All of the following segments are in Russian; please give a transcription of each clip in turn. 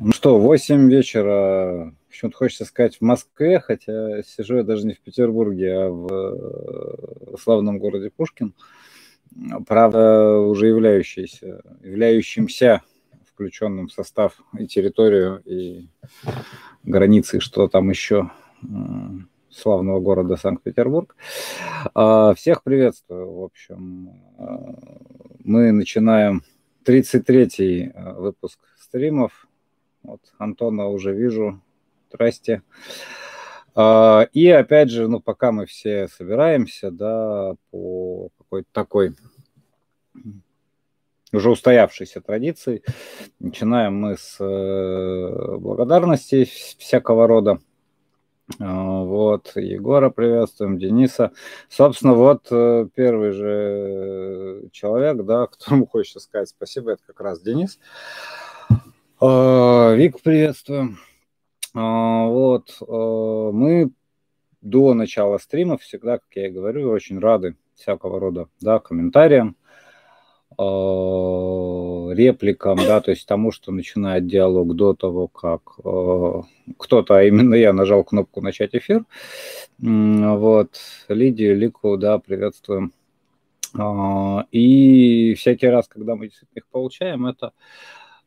Ну что, 8 вечера, почему-то хочется сказать в Москве, хотя сижу я даже не в Петербурге, а в э, славном городе Пушкин. Правда, уже являющийся, являющимся включенным в состав и территорию, и границы, что там еще славного города Санкт-Петербург. А, всех приветствую, в общем. А, мы начинаем 33-й э, выпуск стримов вот Антона уже вижу. Здрасте. А, и опять же, ну, пока мы все собираемся, да, по какой-то такой уже устоявшейся традиции, начинаем мы с э, благодарности всякого рода. А, вот, Егора приветствуем, Дениса. Собственно, вот э, первый же человек, да, которому хочется сказать спасибо, это как раз Денис. Вик, приветствую. А, вот, а, мы до начала стрима всегда, как я и говорю, очень рады всякого рода да, комментариям, репликам, да, то есть тому, что начинает диалог до того, как кто-то, а именно я, нажал кнопку «Начать эфир». Вот, Лидию, Лику, да, приветствуем. И всякий раз, когда мы их получаем, это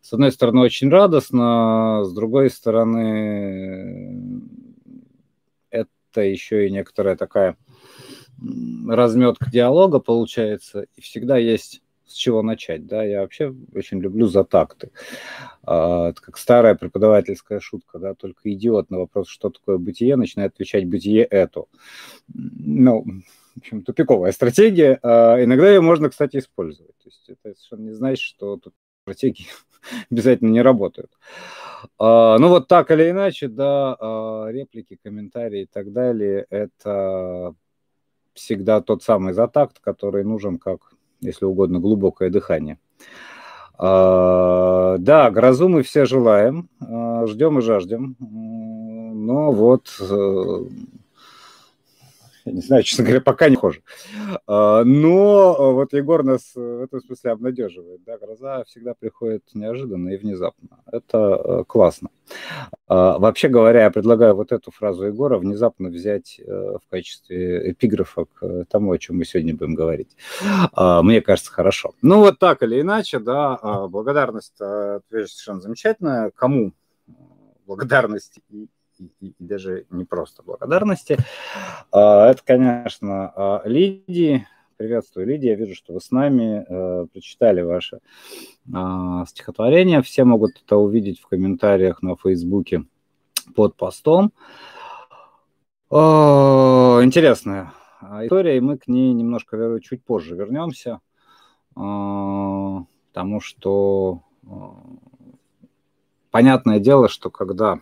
с одной стороны, очень радостно, с другой стороны, это еще и некоторая такая разметка диалога получается, и всегда есть с чего начать, да, я вообще очень люблю затакты. А, это как старая преподавательская шутка, да, только идиот на вопрос, что такое бытие, начинает отвечать бытие это. Ну, в общем, тупиковая стратегия. А, иногда ее можно, кстати, использовать. То есть это совершенно не значит, что тут стратегии обязательно не работают. А, ну вот так или иначе, да, а, реплики, комментарии и так далее, это всегда тот самый затакт, который нужен как, если угодно, глубокое дыхание. А, да, грозу мы все желаем, ждем и жаждем. Но вот э, я не знаю, честно говоря, пока не хуже. А, но а, вот Егор нас в этом смысле обнадеживает. Да, гроза всегда приходит неожиданно и внезапно. Это э, классно. А, вообще говоря, я предлагаю вот эту фразу Егора внезапно взять э, в качестве эпиграфа к тому, о чем мы сегодня будем говорить. Мне кажется, хорошо. Ну вот так или иначе, да, благодарность вещь совершенно замечательная. Кому благодарность и, и даже не просто благодарности. А, это, конечно, а, Лидии. Приветствую, Лидия. Я вижу, что вы с нами. Э, прочитали ваше а, стихотворение. Все могут это увидеть в комментариях на Фейсбуке под постом. Интересная история, и мы к ней немножко, верю, чуть позже вернемся, потому что понятное дело, что когда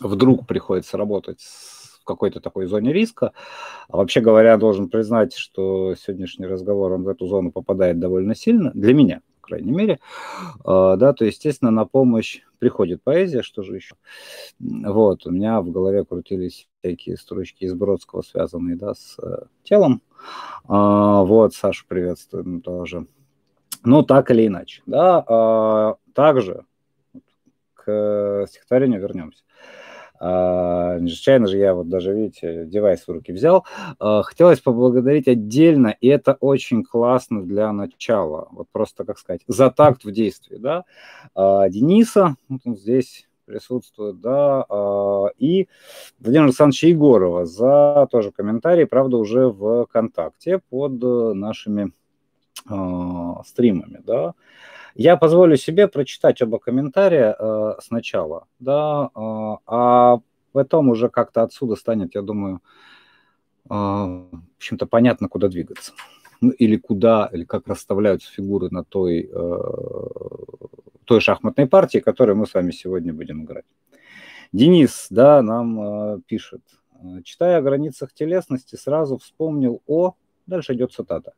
вдруг приходится работать в какой-то такой зоне риска. А вообще говоря, должен признать, что сегодняшний разговор, он в эту зону попадает довольно сильно, для меня, по крайней мере. А, да, то, естественно, на помощь приходит поэзия, что же еще. Вот, у меня в голове крутились всякие строчки из Бродского, связанные, да, с э, телом. А, вот, Сашу приветствуем тоже. Ну, так или иначе, да. А, также к стихотворению вернемся. А, не же я вот даже, видите, девайс в руки взял. А, хотелось поблагодарить отдельно, и это очень классно для начала. Вот просто, как сказать, за такт в действии, да. А, Дениса, вот он здесь присутствует, да, и Владимира Александровича Егорова за тоже комментарий, правда, уже в ВКонтакте под нашими стримами, да. Я позволю себе прочитать оба комментария э, сначала, да, э, а потом уже как-то отсюда станет, я думаю, э, в общем-то понятно, куда двигаться. Ну, или куда, или как расставляются фигуры на той, э, той шахматной партии, которую мы с вами сегодня будем играть. Денис, да, нам э, пишет. Читая о границах телесности, сразу вспомнил о... Дальше идет цитата.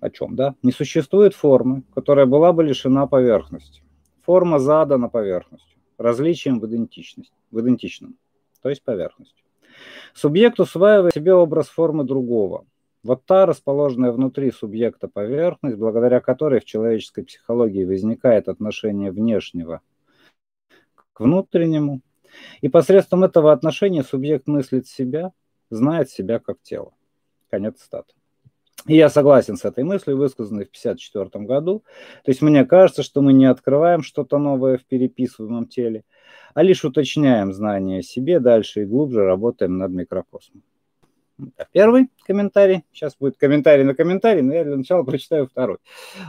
О чем, да? Не существует формы, которая была бы лишена поверхности. Форма задана поверхностью, различием в идентичность, в идентичном, то есть поверхностью. Субъект усваивает себе образ формы другого, Вот та расположенная внутри субъекта поверхность, благодаря которой в человеческой психологии возникает отношение внешнего к внутреннему. И посредством этого отношения субъект мыслит себя, знает себя как тело. Конец стата. Я согласен с этой мыслью, высказанной в 1954 году. То есть мне кажется, что мы не открываем что-то новое в переписываемом теле, а лишь уточняем знания о себе дальше и глубже работаем над микрокосмом. Первый комментарий. Сейчас будет комментарий на комментарий, но я для начала прочитаю второй.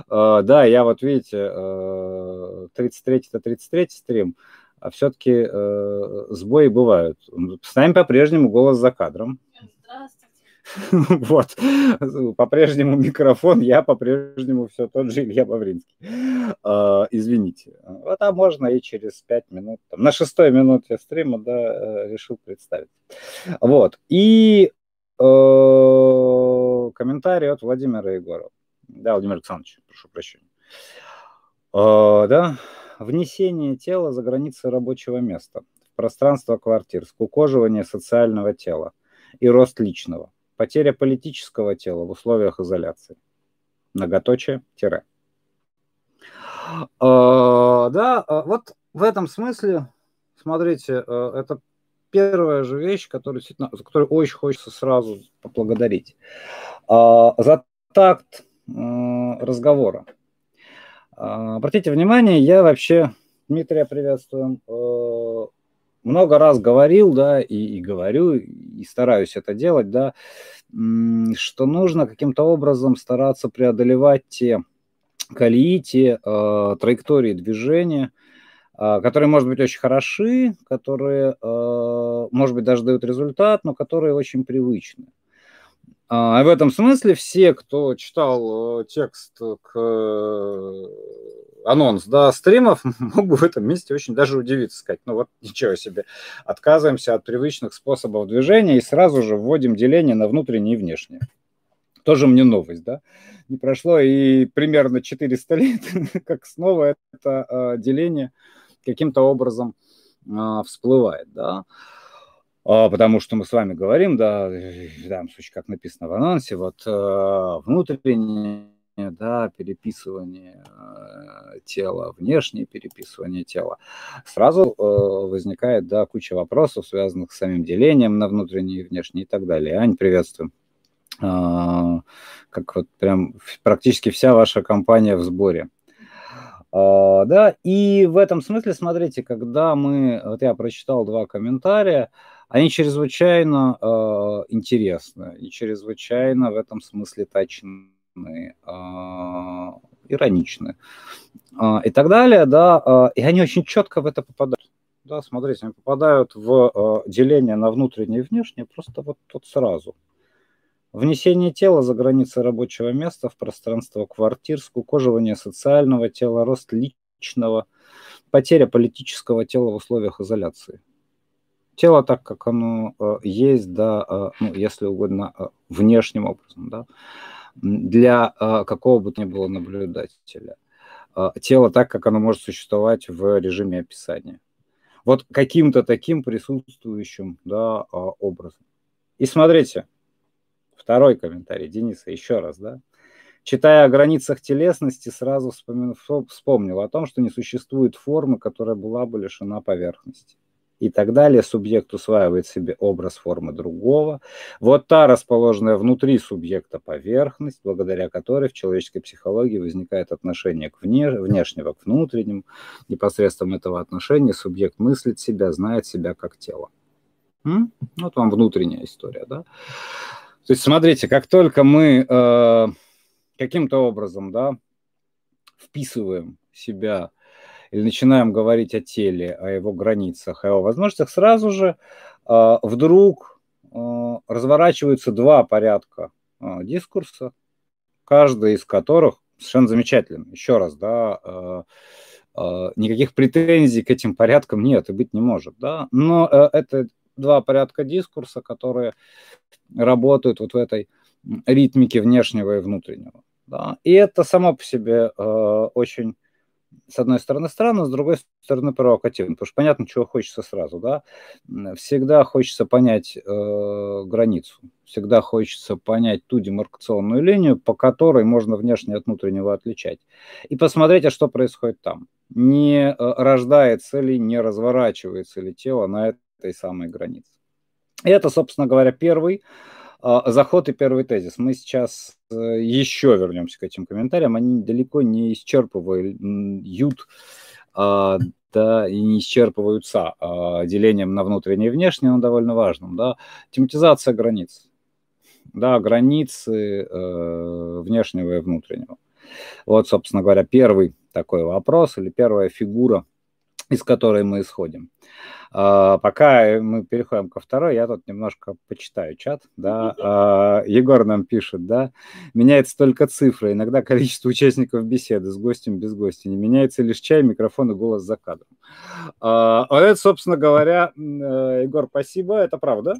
Uh, да, я вот, видите, uh, 33-то 33 стрим, а все-таки э, сбои бывают. С нами по-прежнему голос за кадром. Вот. По-прежнему микрофон, я по-прежнему все тот же Илья Бавринский. Uh, извините. Вот, а можно и через пять минут. Там, на шестой минуте стрима, да, э, решил представить. Вот. И uh, комментарий от Владимира Егорова. Да, Владимир Александрович, прошу прощения. Uh, да, внесение тела за границы рабочего места, пространство квартир, скукоживание социального тела и рост личного – Потеря политического тела в условиях изоляции. Многоточие, тире. А, да, а, вот в этом смысле, смотрите, а, это первая же вещь, которую, за которую очень хочется сразу поблагодарить. За такт разговора. Обратите внимание, я вообще, Дмитрия приветствуем, много раз говорил, да, и, и говорю, и стараюсь это делать, да, что нужно каким-то образом стараться преодолевать те колеи, те э, траектории движения, э, которые, может быть, очень хороши, которые, э, может быть, даже дают результат, но которые очень привычны. А в этом смысле все, кто читал э, текст к анонс да, стримов, мог бы в этом месте очень даже удивиться, сказать, ну вот ничего себе, отказываемся от привычных способов движения и сразу же вводим деление на внутреннее и внешнее. Тоже мне новость, да? Не прошло и примерно 400 лет, как снова это э, деление каким-то образом э, всплывает, да? А, потому что мы с вами говорим, да, в данном как написано в анонсе, вот внутреннее да, переписывание э, тела, внешнее переписывание тела, сразу э, возникает, да, куча вопросов, связанных с самим делением на внутреннее и внешнее и так далее. Ань, приветствую. Э, как вот прям практически вся ваша компания в сборе. Uh, да, и в этом смысле, смотрите, когда мы, вот я прочитал два комментария, они чрезвычайно uh, интересны и чрезвычайно в этом смысле точны э, ироничны э, и так далее, да, э, и они очень четко в это попадают. Да, смотрите, они попадают в деление на внутреннее и внешнее просто вот тут сразу. Внесение тела за границы рабочего места в пространство квартир, скукоживание социального тела, рост личного, потеря политического тела в условиях изоляции. Тело так, как оно есть, да, ну, если угодно, внешним образом, да, для э, какого бы то ни было наблюдателя. Э, тело так, как оно может существовать в режиме описания. Вот каким-то таким присутствующим да, э, образом. И смотрите, второй комментарий Дениса еще раз, да. Читая о границах телесности, сразу вспомнил, вспомнил о том, что не существует формы, которая была бы лишена поверхности и так далее. Субъект усваивает себе образ формы другого. Вот та расположенная внутри субъекта поверхность, благодаря которой в человеческой психологии возникает отношение к вне, внешнего к внутреннему. И посредством этого отношения субъект мыслит себя, знает себя как тело. М? Вот вам внутренняя история, да? То есть смотрите, как только мы э, каким-то образом, да, вписываем себя или начинаем говорить о теле, о его границах, о его возможностях, сразу же э, вдруг э, разворачиваются два порядка э, дискурса, каждый из которых совершенно замечателен. Еще раз, да, никаких претензий к этим порядкам нет и быть не может, да, но э, это два порядка дискурса, которые работают вот в этой ритмике внешнего и внутреннего. Да? И это само по себе э, очень с одной стороны, странно, с другой стороны, провокативно, потому что понятно, чего хочется сразу, да. Всегда хочется понять э, границу, всегда хочется понять ту демаркационную линию, по которой можно внешне от внутреннего отличать, и посмотреть, а что происходит там. Не э, рождается ли, не разворачивается ли тело на этой самой границе. И это, собственно говоря, первый заход и первый тезис. Мы сейчас э, еще вернемся к этим комментариям. Они далеко не исчерпывают а, да, и не исчерпываются а, делением на внутреннее и внешнее, но довольно важным. Да. Тематизация границ. Да, границы э, внешнего и внутреннего. Вот, собственно говоря, первый такой вопрос или первая фигура, из которой мы исходим. А, пока мы переходим ко второй, я тут немножко почитаю чат. Да. А, Егор нам пишет, да, меняется только цифра, иногда количество участников беседы с гостем, без гостя. Не меняется лишь чай, микрофон и голос за кадром. А, а это, собственно говоря, э, Егор, спасибо, это правда.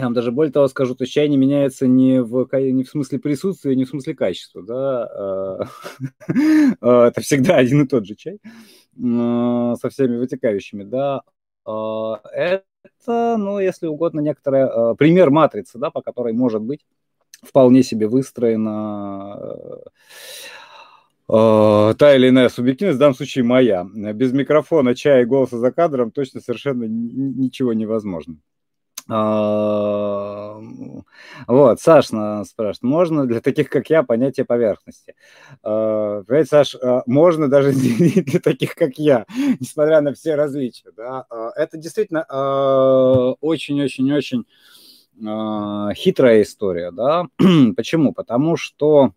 Я вам даже более того скажу, то чай не меняется не в, не в смысле присутствия, не в смысле качества. Да? Это всегда один и тот же чай со всеми вытекающими, да, а, это, ну, если угодно, некоторая а, пример матрицы, да, по которой может быть вполне себе выстроена а, та или иная субъективность, в данном случае моя. Без микрофона, чая и голоса за кадром точно совершенно ничего невозможно. А, вот, Саш спрашивает, можно для таких, как я, понятие поверхности? А, понимаете, Саш, а, можно даже для таких, как я, несмотря на все различия. Да? Это действительно очень-очень-очень хитрая история. Да? Почему? Потому что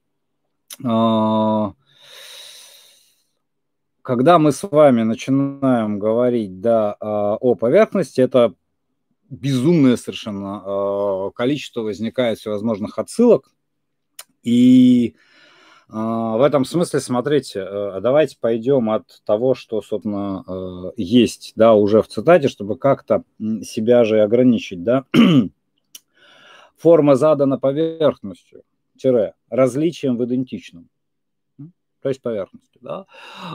когда мы с вами начинаем говорить да, о поверхности, это безумное совершенно э, количество возникает всевозможных отсылок. И э, в этом смысле, смотрите, э, давайте пойдем от того, что, собственно, есть, да, уже в цитате, чтобы как-то себя же ограничить, да. Форма задана поверхностью, тире, различием в идентичном то есть поверхностью. Да?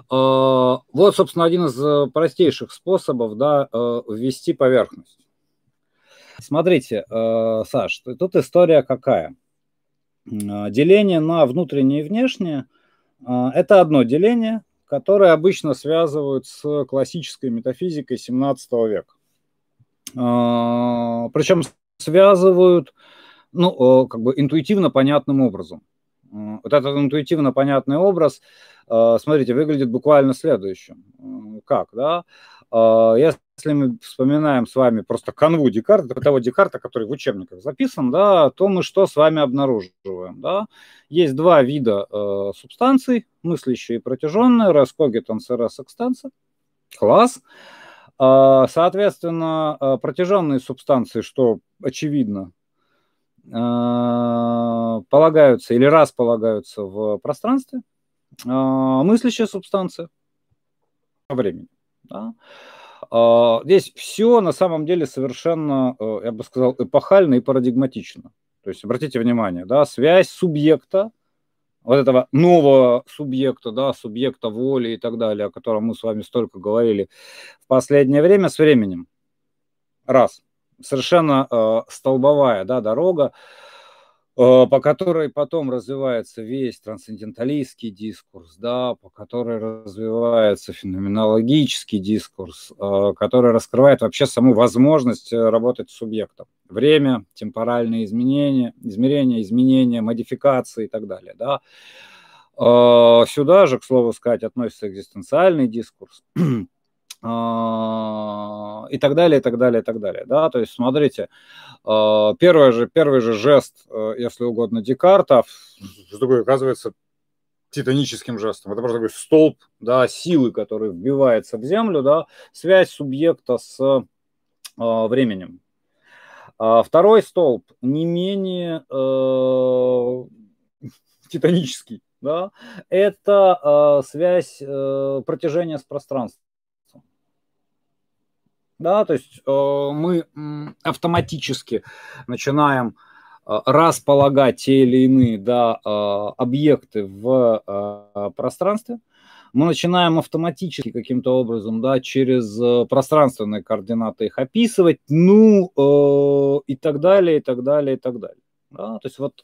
Вот, собственно, один из простейших способов да, ввести поверхность. Смотрите, э, Саш, тут история какая? Э, деление на внутреннее и внешнее э, – это одно деление, которое обычно связывают с классической метафизикой 17 века. Причем связывают ну, как бы интуитивно понятным образом. Вот этот интуитивно понятный образ, смотрите, выглядит буквально следующим. Как, да? Если если мы вспоминаем с вами просто канву Декарта, того Декарта, который в учебниках записан, да, то мы что с вами обнаруживаем? Да? Есть два вида э, субстанций, мыслящие и протяженные, раскогитанс и рассекстанция. Класс. Э, соответственно, протяженные субстанции, что очевидно, э, полагаются или располагаются в пространстве. Э, мыслящая субстанция во времени. Да? А, здесь все на самом деле совершенно, э, я бы сказал, эпохально и парадигматично. То есть обратите внимание, да, связь субъекта, вот этого нового субъекта, да, субъекта воли и так далее, о котором мы с вами столько говорили в последнее время, с временем. Раз. Совершенно э, столбовая да, дорога, по которой потом развивается весь трансценденталистский дискурс, да, по которой развивается феноменологический дискурс, э, который раскрывает вообще саму возможность э, работать с субъектом. Время, темпоральные изменения, измерения, изменения, модификации и так далее. Да. Сюда же, к слову сказать, относится экзистенциальный дискурс, и так далее, и так далее, и так далее. Да? То есть, смотрите, а, первый же, первый же жест, э, если угодно, Декарта, что такое, оказывается, титаническим жестом. Это просто такой столб да, силы, который вбивается в землю, да, связь субъекта с временем. А второй столб не менее э, титанический, да, это э, связь э, протяжения с пространством. Да, то есть э, мы автоматически начинаем э, располагать те или иные да, э, объекты в пространстве, мы начинаем автоматически каким-то образом, да, через пространственные координаты их описывать, ну, и так далее, и так далее, и так далее. Да? То есть вот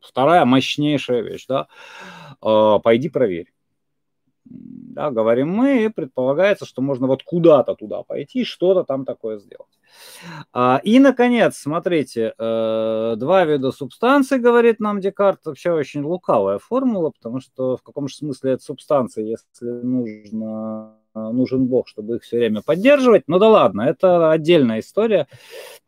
вторая мощнейшая вещь, да, пойди проверь. Да, говорим мы, и предполагается, что можно вот куда-то туда пойти, что-то там такое сделать. А, и, наконец, смотрите, э, два вида субстанций, говорит нам Декарт, вообще очень лукавая формула, потому что в каком же смысле это субстанции, если нужно нужен Бог, чтобы их все время поддерживать. Ну да ладно, это отдельная история.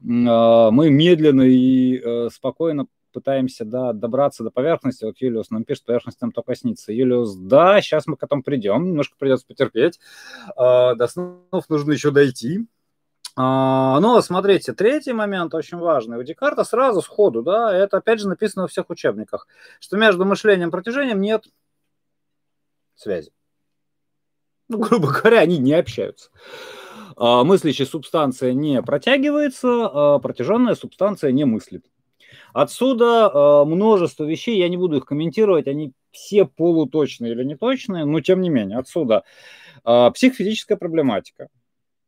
А, мы медленно и э, спокойно пытаемся да, добраться до поверхности. Вот Юлиус нам пишет, поверхность нам только снится. Юлиус, да, сейчас мы к этому придем, немножко придется потерпеть. А, до снов нужно еще дойти. А, ну, смотрите, третий момент очень важный. У Декарта сразу сходу, да, это опять же написано во всех учебниках, что между мышлением и протяжением нет связи. Ну, грубо говоря, они не общаются. А, мыслящая субстанция не протягивается, а протяженная субстанция не мыслит. Отсюда э, множество вещей, я не буду их комментировать, они все полуточные или неточные, но тем не менее, отсюда э, психофизическая проблематика.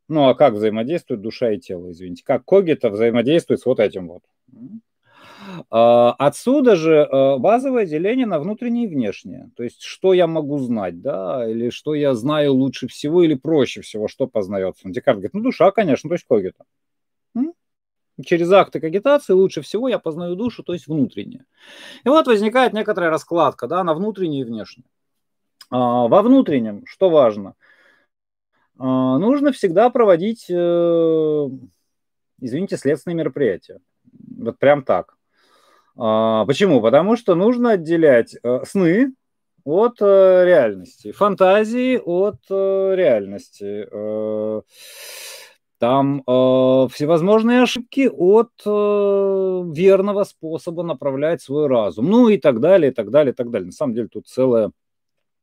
Ну а как взаимодействует душа и тело, извините? Как когита взаимодействует с вот этим вот? Отсюда же базовое деление на внутреннее и внешнее. То есть, что я могу знать, да, или что я знаю лучше всего или проще всего, что познается. Декарт говорит, ну, душа, конечно, то есть когита через акты кагитации лучше всего я познаю душу, то есть внутреннее. И вот возникает некоторая раскладка да, на внутреннее и внешнее. А, во внутреннем, что важно, а, нужно всегда проводить, э, извините, следственные мероприятия. Вот прям так. А, почему? Потому что нужно отделять э, сны от э, реальности, фантазии от реальности там э, всевозможные ошибки от э, верного способа направлять свой разум. Ну и так далее, и так далее, и так далее. На самом деле тут целая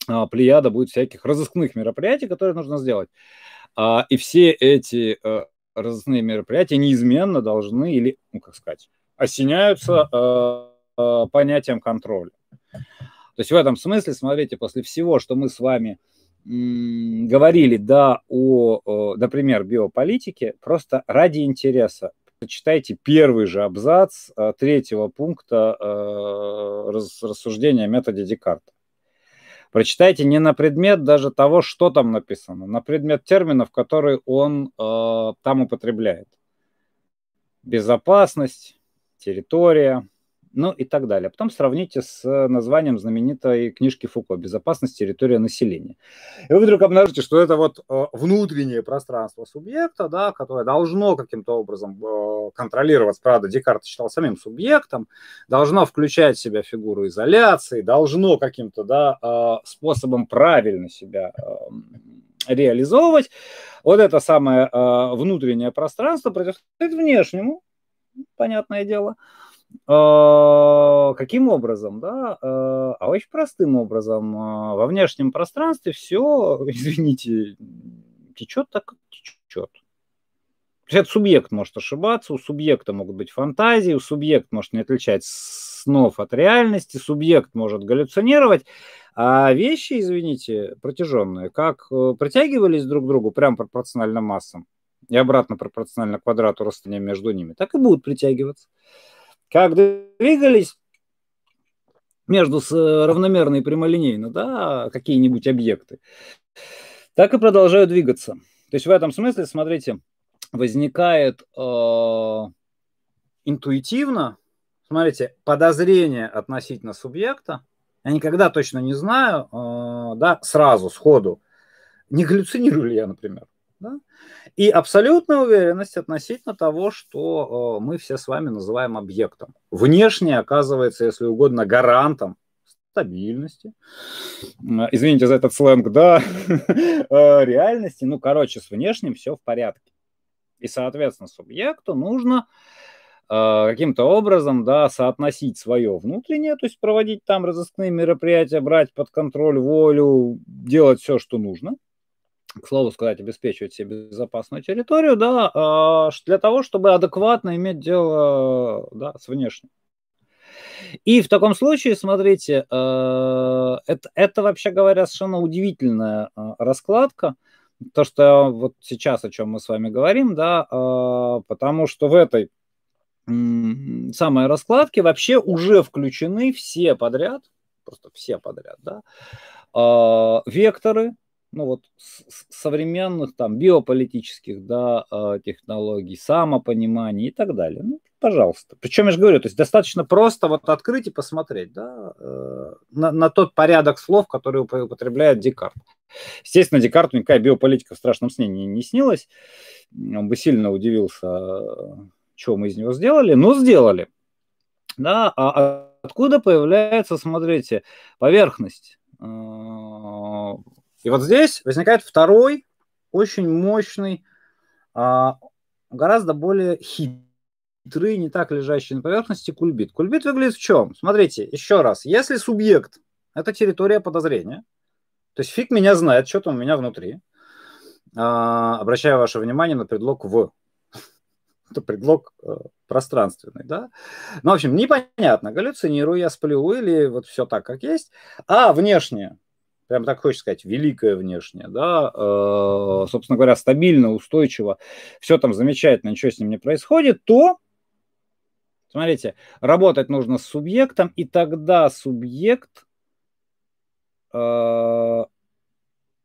э, плеяда будет всяких разыскных мероприятий, которые нужно сделать. А, и все эти э, разыскные мероприятия неизменно должны, или, ну как сказать, осеняются э, э, понятием контроля. То есть в этом смысле, смотрите, после всего, что мы с вами говорили, да, о, например, биополитике, просто ради интереса. Читайте первый же абзац э, третьего пункта э, рассуждения о методе Декарта. Прочитайте не на предмет даже того, что там написано, на предмет терминов, которые он э, там употребляет. Безопасность, территория, ну и так далее. Потом сравните с названием знаменитой книжки Фуко «Безопасность территория населения». И вы вдруг обнаружите, что это вот э, внутреннее пространство субъекта, да, которое должно каким-то образом э, контролироваться. Правда, Декарт считал самим субъектом, должно включать в себя фигуру изоляции, должно каким-то да, э, способом правильно себя реализовывать. Вот это самое внутреннее пространство противостоит внешнему, понятное дело. А, каким образом, да? А, а очень простым образом. А, во внешнем пространстве все, извините, течет так, как течет. Этот субъект может ошибаться, у субъекта могут быть фантазии, у субъекта может не отличать снов от реальности, субъект может галлюцинировать, а вещи, извините, протяженные, как э, притягивались друг к другу прям пропорционально массам и обратно пропорционально квадрату расстояния между ними, так и будут притягиваться как двигались между э, равномерно и прямолинейно, да, какие-нибудь объекты, так и продолжают двигаться. То есть в этом смысле, смотрите, возникает э, интуитивно, смотрите, подозрение относительно субъекта, я никогда точно не знаю, э, да, сразу, сходу, не галлюцинирую ли я, например. Да? И абсолютная уверенность относительно того, что э, мы все с вами называем объектом. Внешне оказывается, если угодно, гарантом стабильности. Извините за этот сленг, да, э, реальности. Ну, короче, с внешним все в порядке. И, соответственно, субъекту нужно э, каким-то образом, да, соотносить свое внутреннее, то есть проводить там разыскные мероприятия, брать под контроль волю, делать все, что нужно – к слову сказать, обеспечивать себе безопасную территорию, да, а, для того, чтобы адекватно иметь дело да, с внешним. И в таком случае, смотрите, э, это, это вообще говоря совершенно удивительная э, раскладка, то, что вот сейчас, о чем мы с вами говорим, да, э, потому что в этой самой раскладке вообще уже включены все подряд, просто все подряд, да, векторы, ну вот современных там биополитических да, технологий, самопонимания и так далее. Ну, пожалуйста. Причем я же говорю, то есть достаточно просто вот открыть и посмотреть да, э, на, на тот порядок слов, который употребляет Декарт. Естественно, Декарту никакая биополитика в страшном сне не, не снилась. Он бы сильно удивился, что мы из него сделали, но сделали. Да, а откуда появляется, смотрите, поверхность? И вот здесь возникает второй очень мощный, а, гораздо более хитрый хитрый, не так лежащий на поверхности кульбит. Кульбит выглядит в чем? Смотрите, еще раз. Если субъект – это территория подозрения, то есть фиг меня знает, что там у меня внутри, а, обращаю ваше внимание на предлог «в». Это предлог э, пространственный, да? Ну, в общем, непонятно, галлюцинирую я, сплю или вот все так, как есть. А внешнее, прям так хочется сказать, великое внешнее, да, э, собственно говоря, стабильно, устойчиво, все там замечательно, ничего с ним не происходит, то Смотрите, работать нужно с субъектом, и тогда субъект э,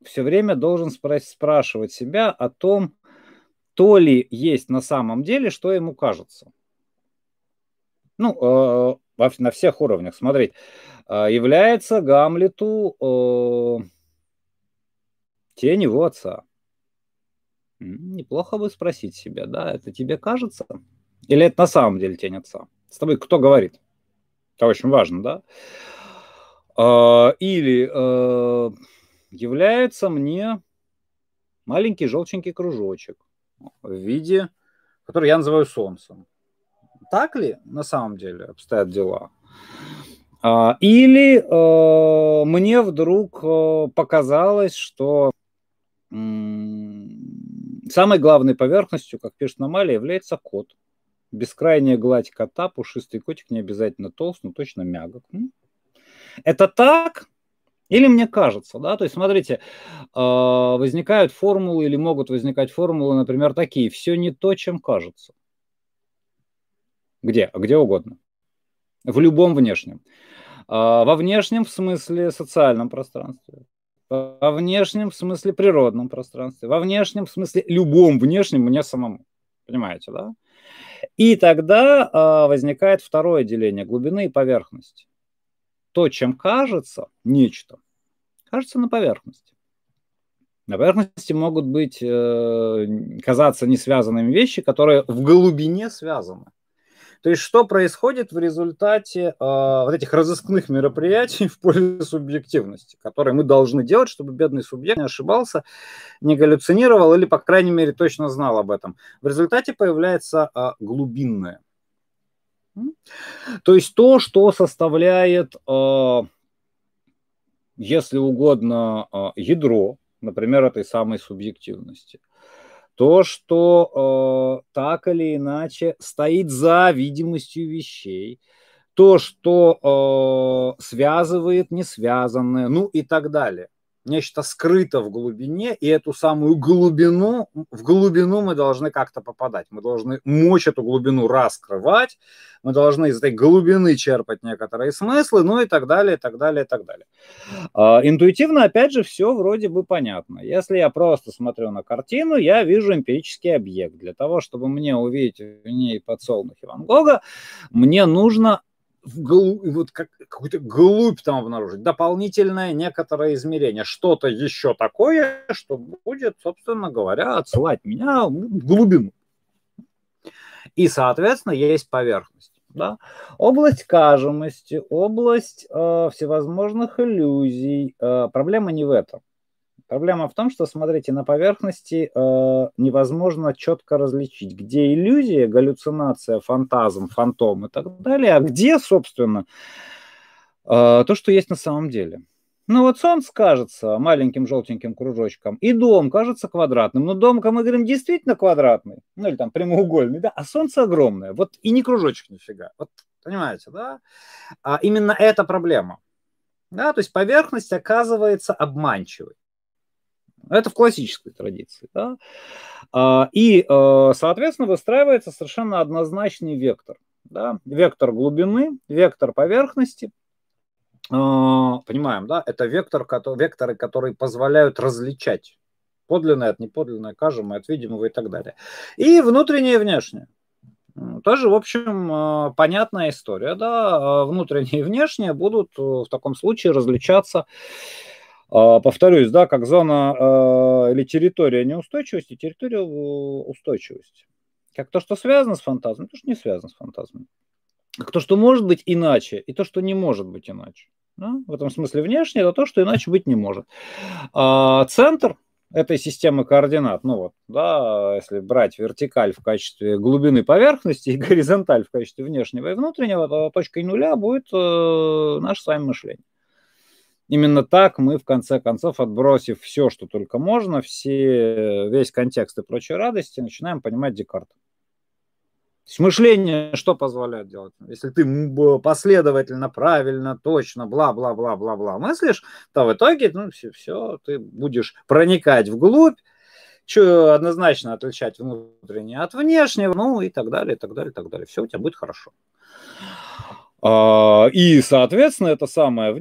все время должен спра- спрашивать себя о том, то ли есть на самом деле, что ему кажется. Ну, э, на всех уровнях. Смотрите, э, является Гамлету э, тень его отца. Неплохо бы спросить себя, да, это тебе кажется? Или это на самом деле тень отца? С тобой кто говорит? Это очень важно, да? А, или э, является мне маленький желтенький кружочек в виде, который я называю солнцем. Так ли на самом деле обстоят дела? А, или э, мне вдруг э, показалось, что самой главной поверхностью, как пишет Намали, является кот. Бескрайняя гладь кота, пушистый котик, не обязательно толст, но точно мягок. Это так? Или мне кажется, да? То есть, смотрите, а, возникают формулы или могут возникать формулы, например, такие. Все не то, чем кажется. Где? Где угодно. В любом внешнем. А, во внешнем в смысле социальном пространстве. Во внешнем в смысле природном пространстве. Во внешнем в смысле любом внешнем мне самому. Понимаете, да? И тогда э, возникает второе деление глубины и поверхности. То, чем кажется нечто, кажется на поверхности. На поверхности могут быть, э, казаться не связанными вещи, которые в глубине связаны. То есть что происходит в результате э, вот этих разыскных мероприятий в поле субъективности, которые мы должны делать, чтобы бедный субъект не ошибался, не галлюцинировал или, по крайней мере, точно знал об этом. В результате появляется э, глубинное. То есть то, что составляет, э, если угодно, э, ядро, например, этой самой субъективности то, что э, так или иначе стоит за видимостью вещей, то, что э, связывает несвязанное, ну и так далее нечто скрыто в глубине, и эту самую глубину, в глубину мы должны как-то попадать. Мы должны мочь эту глубину раскрывать, мы должны из этой глубины черпать некоторые смыслы, ну и так далее, и так далее, и так далее. А, интуитивно, опять же, все вроде бы понятно. Если я просто смотрю на картину, я вижу эмпирический объект. Для того, чтобы мне увидеть в ней подсолнухи Ван Гога, мне нужно вглубь, вот как, какую-то глубь там обнаружить, дополнительное некоторое измерение, что-то еще такое, что будет, собственно говоря, отсылать меня в глубину. И, соответственно, есть поверхность. Да? Область кажемости, область э, всевозможных иллюзий. Э, проблема не в этом. Проблема в том, что, смотрите, на поверхности э, невозможно четко различить, где иллюзия, галлюцинация, фантазм, фантом и так далее, а где, собственно, э, то, что есть на самом деле. Ну вот солнце кажется маленьким желтеньким кружочком, и дом кажется квадратным. Но дом, как мы говорим, действительно квадратный, ну или там прямоугольный, да, а солнце огромное. Вот и не кружочек нифига. Вот Понимаете, да? А именно эта проблема. Да, то есть поверхность оказывается обманчивой. Это в классической традиции. Да? А, и, э, соответственно, выстраивается совершенно однозначный вектор. Да? Вектор глубины, вектор поверхности. А, понимаем, да? Это вектор, векторы, которые позволяют различать подлинное от неподлинное, кажемое от видимого и так далее. И внутреннее и внешнее. Тоже, в общем, э, понятная история. Да? Внутреннее и внешнее будут э, в таком случае различаться а, повторюсь, да, как зона а, или территория неустойчивости, территория устойчивости. Как то, что связано с фантазмом, то, что не связано с фантазмом. Как то, что может быть иначе, и то, что не может быть иначе. Да? В этом смысле внешне это то, что иначе быть не может. А центр этой системы координат, ну вот, да, если брать вертикаль в качестве глубины поверхности и горизонталь в качестве внешнего и внутреннего, то точкой нуля будет э, наше с вами мышление. Именно так мы, в конце концов, отбросив все, что только можно, все, весь контекст и прочие радости, начинаем понимать Декарта. Мышление что позволяет делать? Если ты последовательно, правильно, точно, бла-бла-бла-бла-бла мыслишь, то в итоге ну, все, все, ты будешь проникать вглубь, что однозначно отличать внутреннее от внешнего, ну и так далее, и так далее, и так далее. Все у тебя будет хорошо. А, и, соответственно, это самое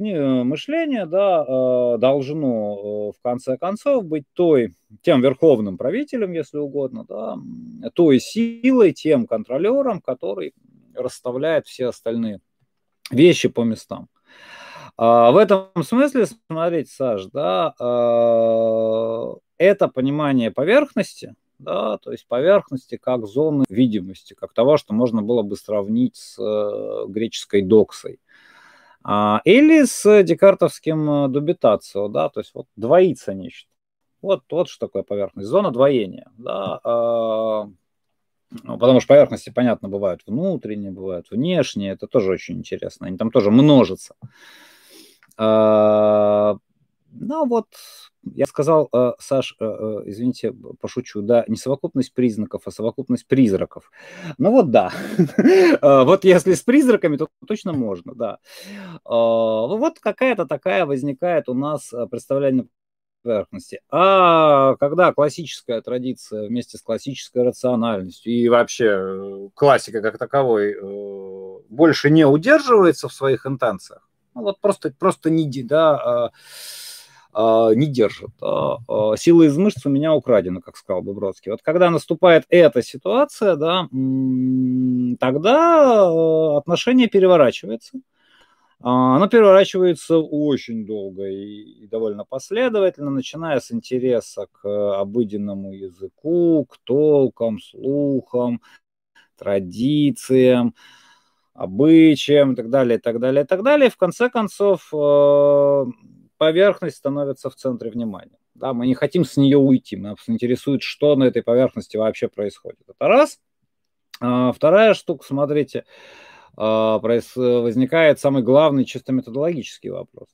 мышление да, а, должно э, в конце концов быть той, тем верховным правителем, если угодно, да, той силой, тем контролером, который расставляет все остальные вещи по местам. А, в этом смысле, смотрите, Саш, да, это понимание поверхности – да, то есть поверхности как зоны видимости, как того, что можно было бы сравнить с э, греческой доксой. А, или с декартовским э, дубитацио, да, то есть вот двоится нечто. Вот, вот что такое поверхность. Зона двоения, да, а, ну, потому что поверхности, понятно, бывают внутренние, бывают внешние, это тоже очень интересно, они там тоже множатся. А, ну вот, я сказал, э, Саш, э, э, извините, пошучу, да, не совокупность признаков, а совокупность призраков. Ну вот да. Вот если с призраками, то точно можно, да. Вот какая-то такая возникает у нас представление поверхности. А когда классическая традиция вместе с классической рациональностью и вообще классика как таковой больше не удерживается в своих интенциях, ну вот просто, просто не, да, а не держит. А, а, сила из мышц у меня украдена, как сказал бы Бродский. Вот когда наступает эта ситуация, да, тогда отношение переворачивается. Оно переворачивается очень долго и довольно последовательно, начиная с интереса к обыденному языку, к толкам, слухам, традициям, обычаям и так далее, и так далее, и так далее. И в конце концов поверхность становится в центре внимания. Да, мы не хотим с нее уйти, нас интересует, что на этой поверхности вообще происходит. Это раз. А, вторая штука, смотрите, а, возникает самый главный чисто методологический вопрос.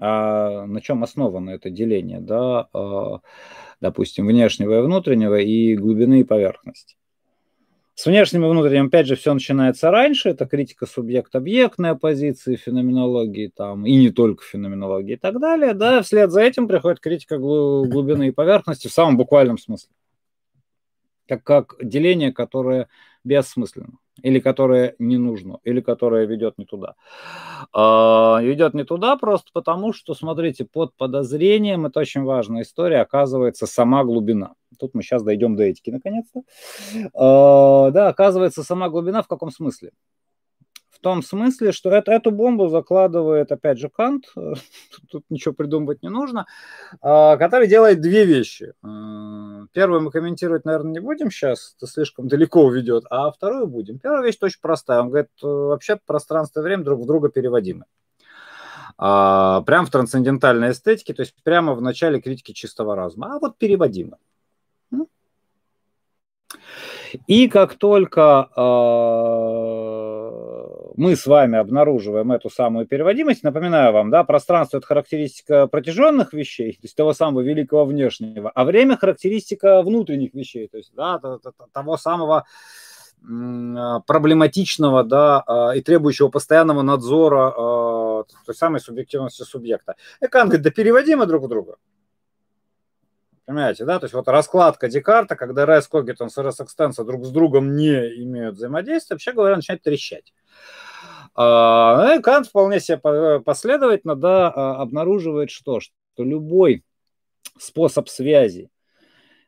А на чем основано это деление, да, а, допустим, внешнего и внутреннего и глубины и поверхности? С внешним и внутренним, опять же, все начинается раньше. Это критика субъект-объектной оппозиции, феноменологии, там, и не только феноменологии и так далее. Да, вслед за этим приходит критика глубины и поверхности в самом буквальном смысле. Как, как деление, которое бессмысленно или которое не нужно, или которое ведет не туда. А, ведет не туда просто потому, что, смотрите, под подозрением, это очень важная история, оказывается сама глубина. Тут мы сейчас дойдем до этики наконец-то. А, да, оказывается сама глубина в каком смысле? Том смысле, что это, эту бомбу закладывает, опять же, Кант, тут ничего придумывать не нужно, а, который делает две вещи. А, первую мы комментировать, наверное, не будем сейчас, это слишком далеко уведет, а вторую будем. Первая вещь очень простая. Он говорит, вообще пространство и время друг в друга переводимы. А, прямо в трансцендентальной эстетике, то есть прямо в начале критики чистого разума, а вот переводимо. И как только мы с вами обнаруживаем эту самую переводимость, напоминаю вам, да, пространство – это характеристика протяженных вещей, то есть того самого великого внешнего, а время – характеристика внутренних вещей, то есть да, того самого проблематичного, да, и требующего постоянного надзора той самой субъективности субъекта. И Кант говорит, да переводим мы друг в друга. Понимаете, да? То есть вот раскладка Декарта, когда с РС Экстенса друг с другом не имеют взаимодействия, вообще говоря, начинает трещать. А, ну Кант вполне себе последовательно да, а, обнаруживает что? Что любой способ связи,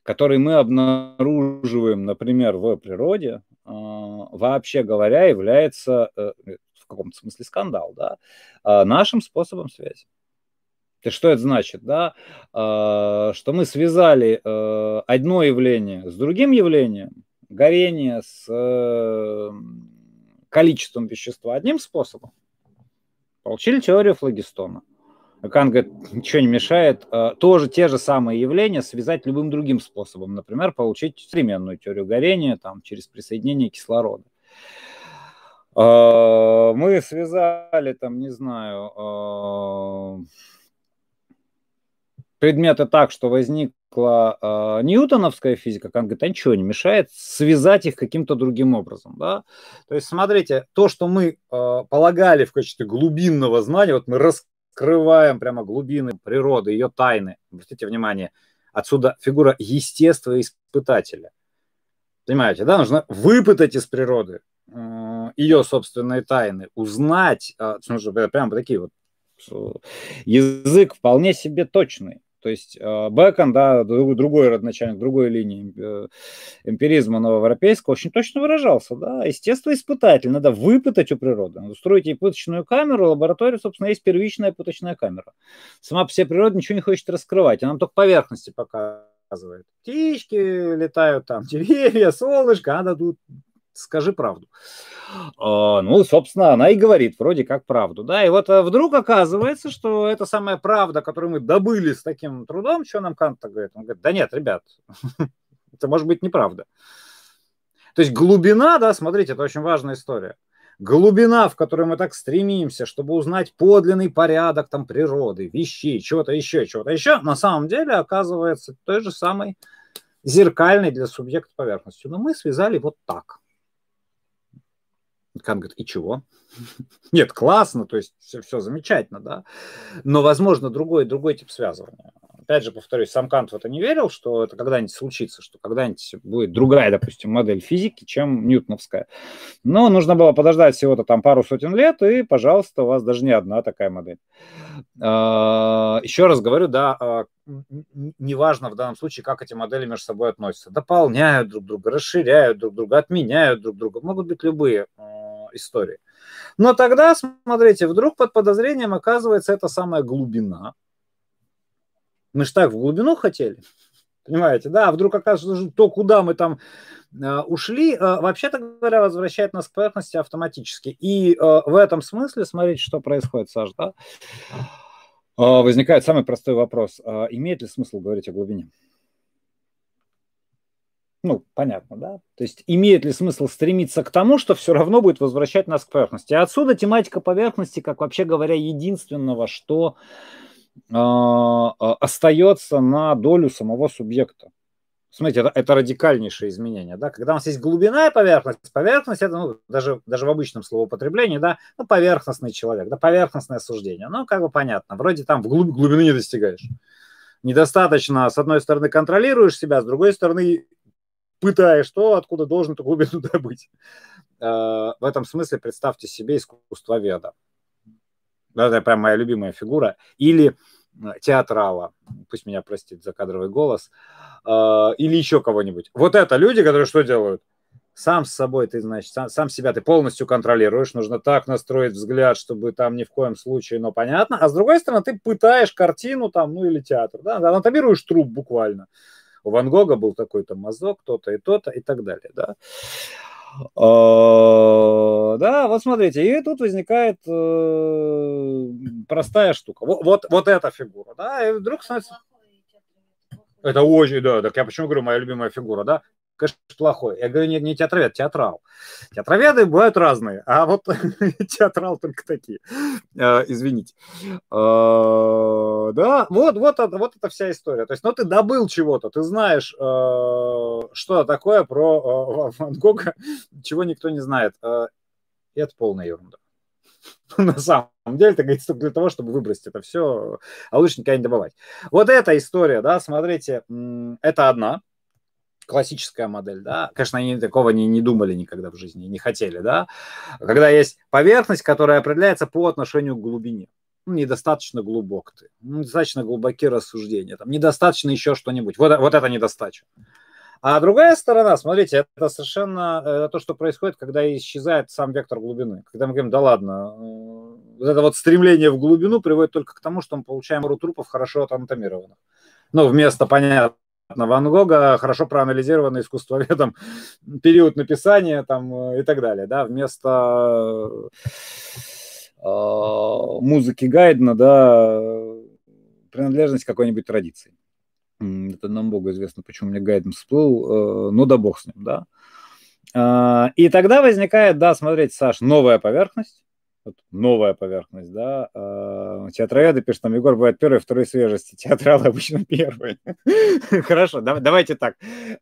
который мы обнаруживаем, например, в природе, а, вообще говоря, является э, в каком-то смысле скандал, да, нашим способом связи. То что это значит, да? Что мы связали э, одно явление с другим явлением, горение с э, количеством вещества одним способом, получили теорию флагистона. Кант говорит, ничего не мешает, э, тоже те же самые явления связать любым другим способом. Например, получить современную теорию горения там, через присоединение кислорода. Э, мы связали, там, не знаю, э, предметы так, что возникла э, ньютоновская физика, Кант говорит, а ничего не мешает связать их каким-то другим образом. Да? То есть, смотрите, то, что мы э, полагали в качестве глубинного знания, вот мы раскрываем прямо глубины природы, ее тайны. Обратите внимание, отсюда фигура естествоиспытателя. Понимаете, да, нужно выпытать из природы э, ее собственные тайны, узнать, э, прямо такие вот язык вполне себе точный. То есть э, Бекон, да, другой родоначальник, другой линии э, эмпиризма новоевропейского, очень точно выражался, да, естественно, испытатель, надо выпытать у природы, устроить ей пыточную камеру, лабораторию, собственно, есть первичная пыточная камера. Сама по себе природа ничего не хочет раскрывать, она нам только поверхности показывает. Птички летают там, деревья, солнышко, надо тут скажи правду. А, ну, собственно, она и говорит вроде как правду, да, и вот э, вдруг оказывается, что это самая правда, которую мы добыли с таким трудом, что нам Кант говорит? Он говорит, да нет, ребят, это может быть неправда. То есть глубина, да, смотрите, это очень важная история. Глубина, в которую мы так стремимся, чтобы узнать подлинный порядок там природы, вещей, чего-то еще, чего-то еще, на самом деле оказывается той же самой зеркальной для субъекта поверхностью. Но мы связали вот так – Кант говорит, и чего? Нет, классно, то есть все, все замечательно, да. Но, возможно, другой, другой тип связывания. Опять же, повторюсь, сам Кант в это не верил, что это когда-нибудь случится, что когда-нибудь будет другая, допустим, модель физики, чем ньютоновская. Но нужно было подождать всего-то там пару сотен лет, и, пожалуйста, у вас даже не одна такая модель. А, Еще раз говорю, да, а, неважно в данном случае, как эти модели между собой относятся. Дополняют друг друга, расширяют друг друга, отменяют друг друга. Могут быть любые истории. Но тогда, смотрите, вдруг под подозрением оказывается эта самая глубина. Мы же так в глубину хотели. Понимаете, да, а вдруг оказывается, то, куда мы там э, ушли, э, вообще-то говоря, возвращает нас к поверхности автоматически. И э, в этом смысле, смотрите, что происходит, Саш, да, э, возникает самый простой вопрос. Э, имеет ли смысл говорить о глубине? Ну, понятно, да? То есть имеет ли смысл стремиться к тому, что все равно будет возвращать нас к поверхности? отсюда тематика поверхности, как вообще говоря, единственного, что остается на долю самого субъекта. Смотрите, это, это радикальнейшее изменение, да, когда у нас есть глубина и поверхность, поверхность это, ну, даже, даже в обычном словоупотреблении, да, ну, поверхностный человек, да, поверхностное суждение, ну, как бы понятно, вроде там в глуб, глубины не достигаешь. Недостаточно, с одной стороны, контролируешь себя, с другой стороны, пытаешь то, откуда должен эту глубину добыть. Э, в этом смысле представьте себе искусствоведа. Это прям моя любимая фигура. Или э, театрала, пусть меня простит за кадровый голос, э, или еще кого-нибудь. Вот это люди, которые что делают? Сам с собой ты, значит, сам, сам себя ты полностью контролируешь, нужно так настроить взгляд, чтобы там ни в коем случае, но понятно. А с другой стороны, ты пытаешь картину там, ну или театр, да, анатомируешь труп буквально у Ван Гога был такой-то мазок, то-то и то-то и так далее, да. А, да, вот смотрите, и тут возникает э, простая штука. Вот, вот, вот эта фигура, да, и вдруг становится... Это очень, да, так я почему говорю, моя любимая фигура, да. Конечно, плохой. Я говорю, нет, не театровед, театрал. Театроведы бывают разные, а вот театрал только такие. Э, извините. Э, да, вот, вот, вот это вся история. То есть, ну, ты добыл чего-то, ты знаешь, э, что такое про Ван Гога, чего никто не знает. И это полная ерунда. На самом деле, это говорится только для того, чтобы выбросить это все, а лучше никогда не добывать. Вот эта история, да, смотрите, это одна, классическая модель, да, конечно, они такого не, не думали никогда в жизни, не хотели, да, когда есть поверхность, которая определяется по отношению к глубине. Ну, недостаточно глубок ты, ну, недостаточно глубокие рассуждения, там, недостаточно еще что-нибудь. Вот, вот это недостача. А другая сторона, смотрите, это совершенно это то, что происходит, когда исчезает сам вектор глубины. Когда мы говорим, да ладно, э, вот это вот стремление в глубину приводит только к тому, что мы получаем ру трупов хорошо атомированных. Ну, вместо, понятно, Ван Гога хорошо проанализированный искусствоведом период написания там, и так далее, да, вместо э, музыки Гайдена, да, принадлежность какой-нибудь традиции. Это нам Богу известно, почему мне Гайден всплыл, э, ну да бог с ним, да. Э, и тогда возникает, да, смотрите, Саш, новая поверхность, новая поверхность, да. А, театроведы пишут, там Егор бывает первый, второй свежести, театралы обычно первые. Хорошо, давайте так.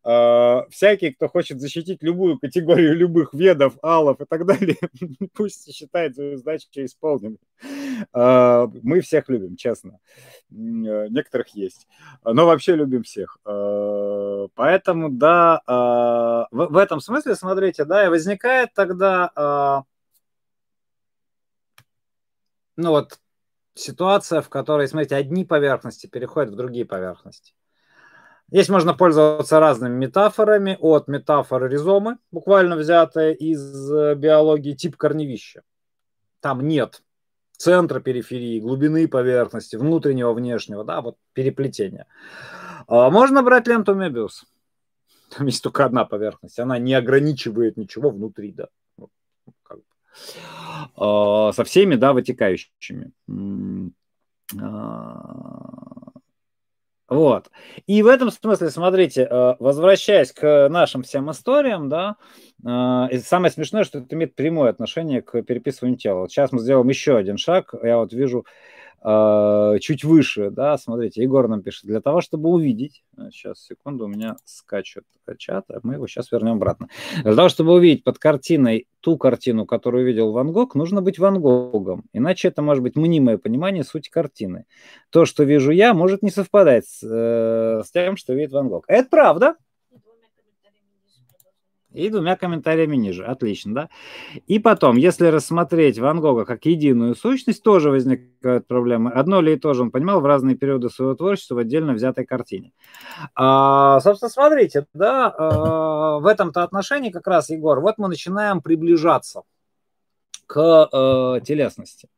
А, всякий, кто хочет защитить любую категорию любых ведов, алов и так далее, пусть считает свою задачу исполненной. А, мы всех любим, честно. Некоторых есть. Но вообще любим всех. Поэтому, да, в этом смысле, смотрите, да, и возникает тогда ну вот ситуация, в которой, смотрите, одни поверхности переходят в другие поверхности. Здесь можно пользоваться разными метафорами, от метафоры ризомы, буквально взятая из э, биологии, тип корневища. Там нет центра периферии, глубины поверхности, внутреннего, внешнего, да, вот переплетения. А можно брать ленту Мебиус. Там есть только одна поверхность, она не ограничивает ничего внутри, да. Бы. А, со всеми, да, вытекающими. А, вот. И в этом смысле, смотрите, а, возвращаясь к нашим всем историям, да, самое смешное, что это имеет прямое отношение к переписыванию тела. сейчас мы сделаем еще один шаг. Я вот вижу а, чуть выше, да, смотрите, Егор нам пишет, для того, чтобы увидеть, сейчас, секунду, у меня скачет чат, а мы его сейчас вернем обратно. Для того, чтобы увидеть под картиной ту картину, которую видел Ван Гог, нужно быть Ван Гогом, иначе это может быть мнимое понимание сути картины. То, что вижу я, может не совпадать с, э, с тем, что видит Ван Гог. Это правда, и двумя комментариями ниже. Отлично, да? И потом, если рассмотреть Ван Гога как единую сущность, тоже возникают проблемы. Одно ли и то же он понимал в разные периоды своего творчества в отдельно взятой картине. А, собственно, смотрите, да, а, в этом-то отношении как раз, Егор, вот мы начинаем приближаться к а, телесности.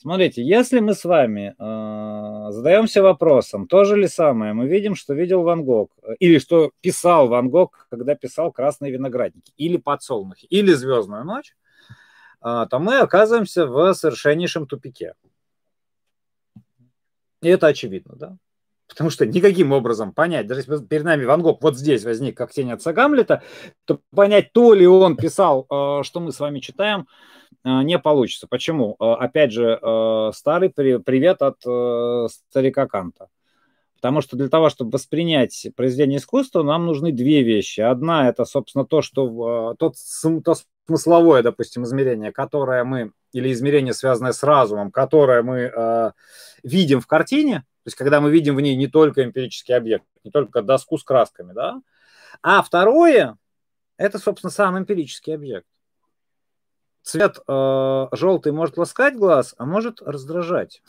Смотрите, если мы с вами э, задаемся вопросом, то же ли самое мы видим, что видел Ван Гог, э, или что писал Ван Гог, когда писал «Красные виноградники», или «Подсолнухи», или «Звездную ночь», э, то мы оказываемся в совершеннейшем тупике. И это очевидно, да? Потому что никаким образом понять, даже если перед нами Ван Гог вот здесь возник, как тень отца Гамлета, то понять, то ли он писал, э, что мы с вами читаем, Э, не получится. Почему? Э, опять же, э, старый привет от старика Канта. Потому что для того, чтобы воспринять произведение искусства, нам нужны две вещи. Одна – это, собственно, то, что тот, то смысловое, допустим, измерение, которое мы, или измерение, связанное с разумом, которое мы э, видим в картине, то есть когда мы видим в ней не только эмпирический объект, не только доску с красками, да, а второе – это, собственно, сам эмпирический объект цвет э, желтый может ласкать глаз, а может раздражать.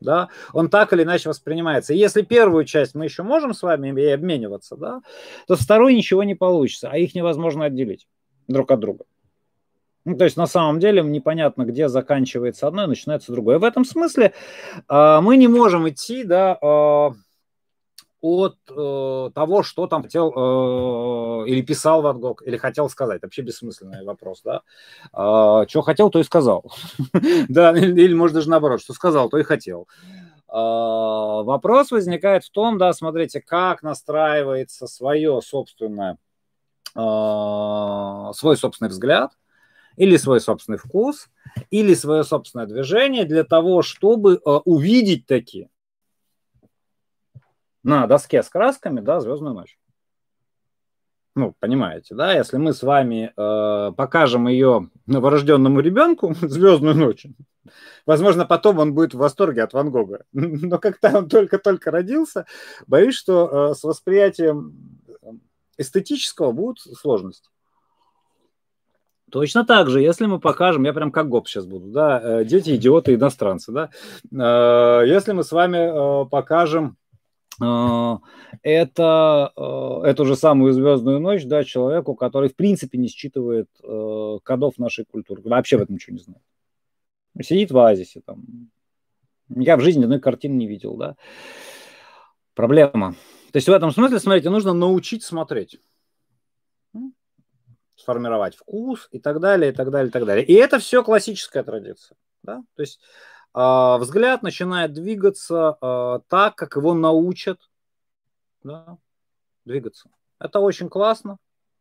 Да, он так или иначе воспринимается. если первую часть мы еще можем с вами и обмениваться, да, то второй ничего не получится, а их невозможно отделить друг от друга. Ну, то есть на самом деле непонятно, где заканчивается одно и начинается другое. В этом смысле э, мы не можем идти, да, э, от э, того, что там хотел э, или писал Ван Гог, или хотел сказать. Вообще бессмысленный вопрос, да. Э, что хотел, то и сказал. да, или, может даже наоборот, что сказал, то и хотел. Вопрос возникает в том, да, смотрите, как настраивается свое собственное, свой собственный взгляд или свой собственный вкус, или свое собственное движение для того, чтобы увидеть такие на доске с красками, да, «Звездную ночь». Ну, понимаете, да, если мы с вами э, покажем ее новорожденному ребенку «Звездную ночь», возможно, потом он будет в восторге от Ван Гога. Но когда он только-только родился, боюсь, что э, с восприятием эстетического будут сложности. Точно так же, если мы покажем, я прям как гоп сейчас буду, да, э, дети, идиоты, иностранцы, да, э, если мы с вами э, покажем это э, эту же самую звездную ночь, да, человеку, который в принципе не считывает э, кодов нашей культуры, вообще в этом ничего не знает. Сидит в оазисе, там, я в жизни одной картины не видел, да. Проблема. То есть в этом смысле, смотрите, нужно научить смотреть сформировать вкус и так далее, и так далее, и так далее. И это все классическая традиция. Да? То есть взгляд начинает двигаться а, так, как его научат да, двигаться. Это очень классно.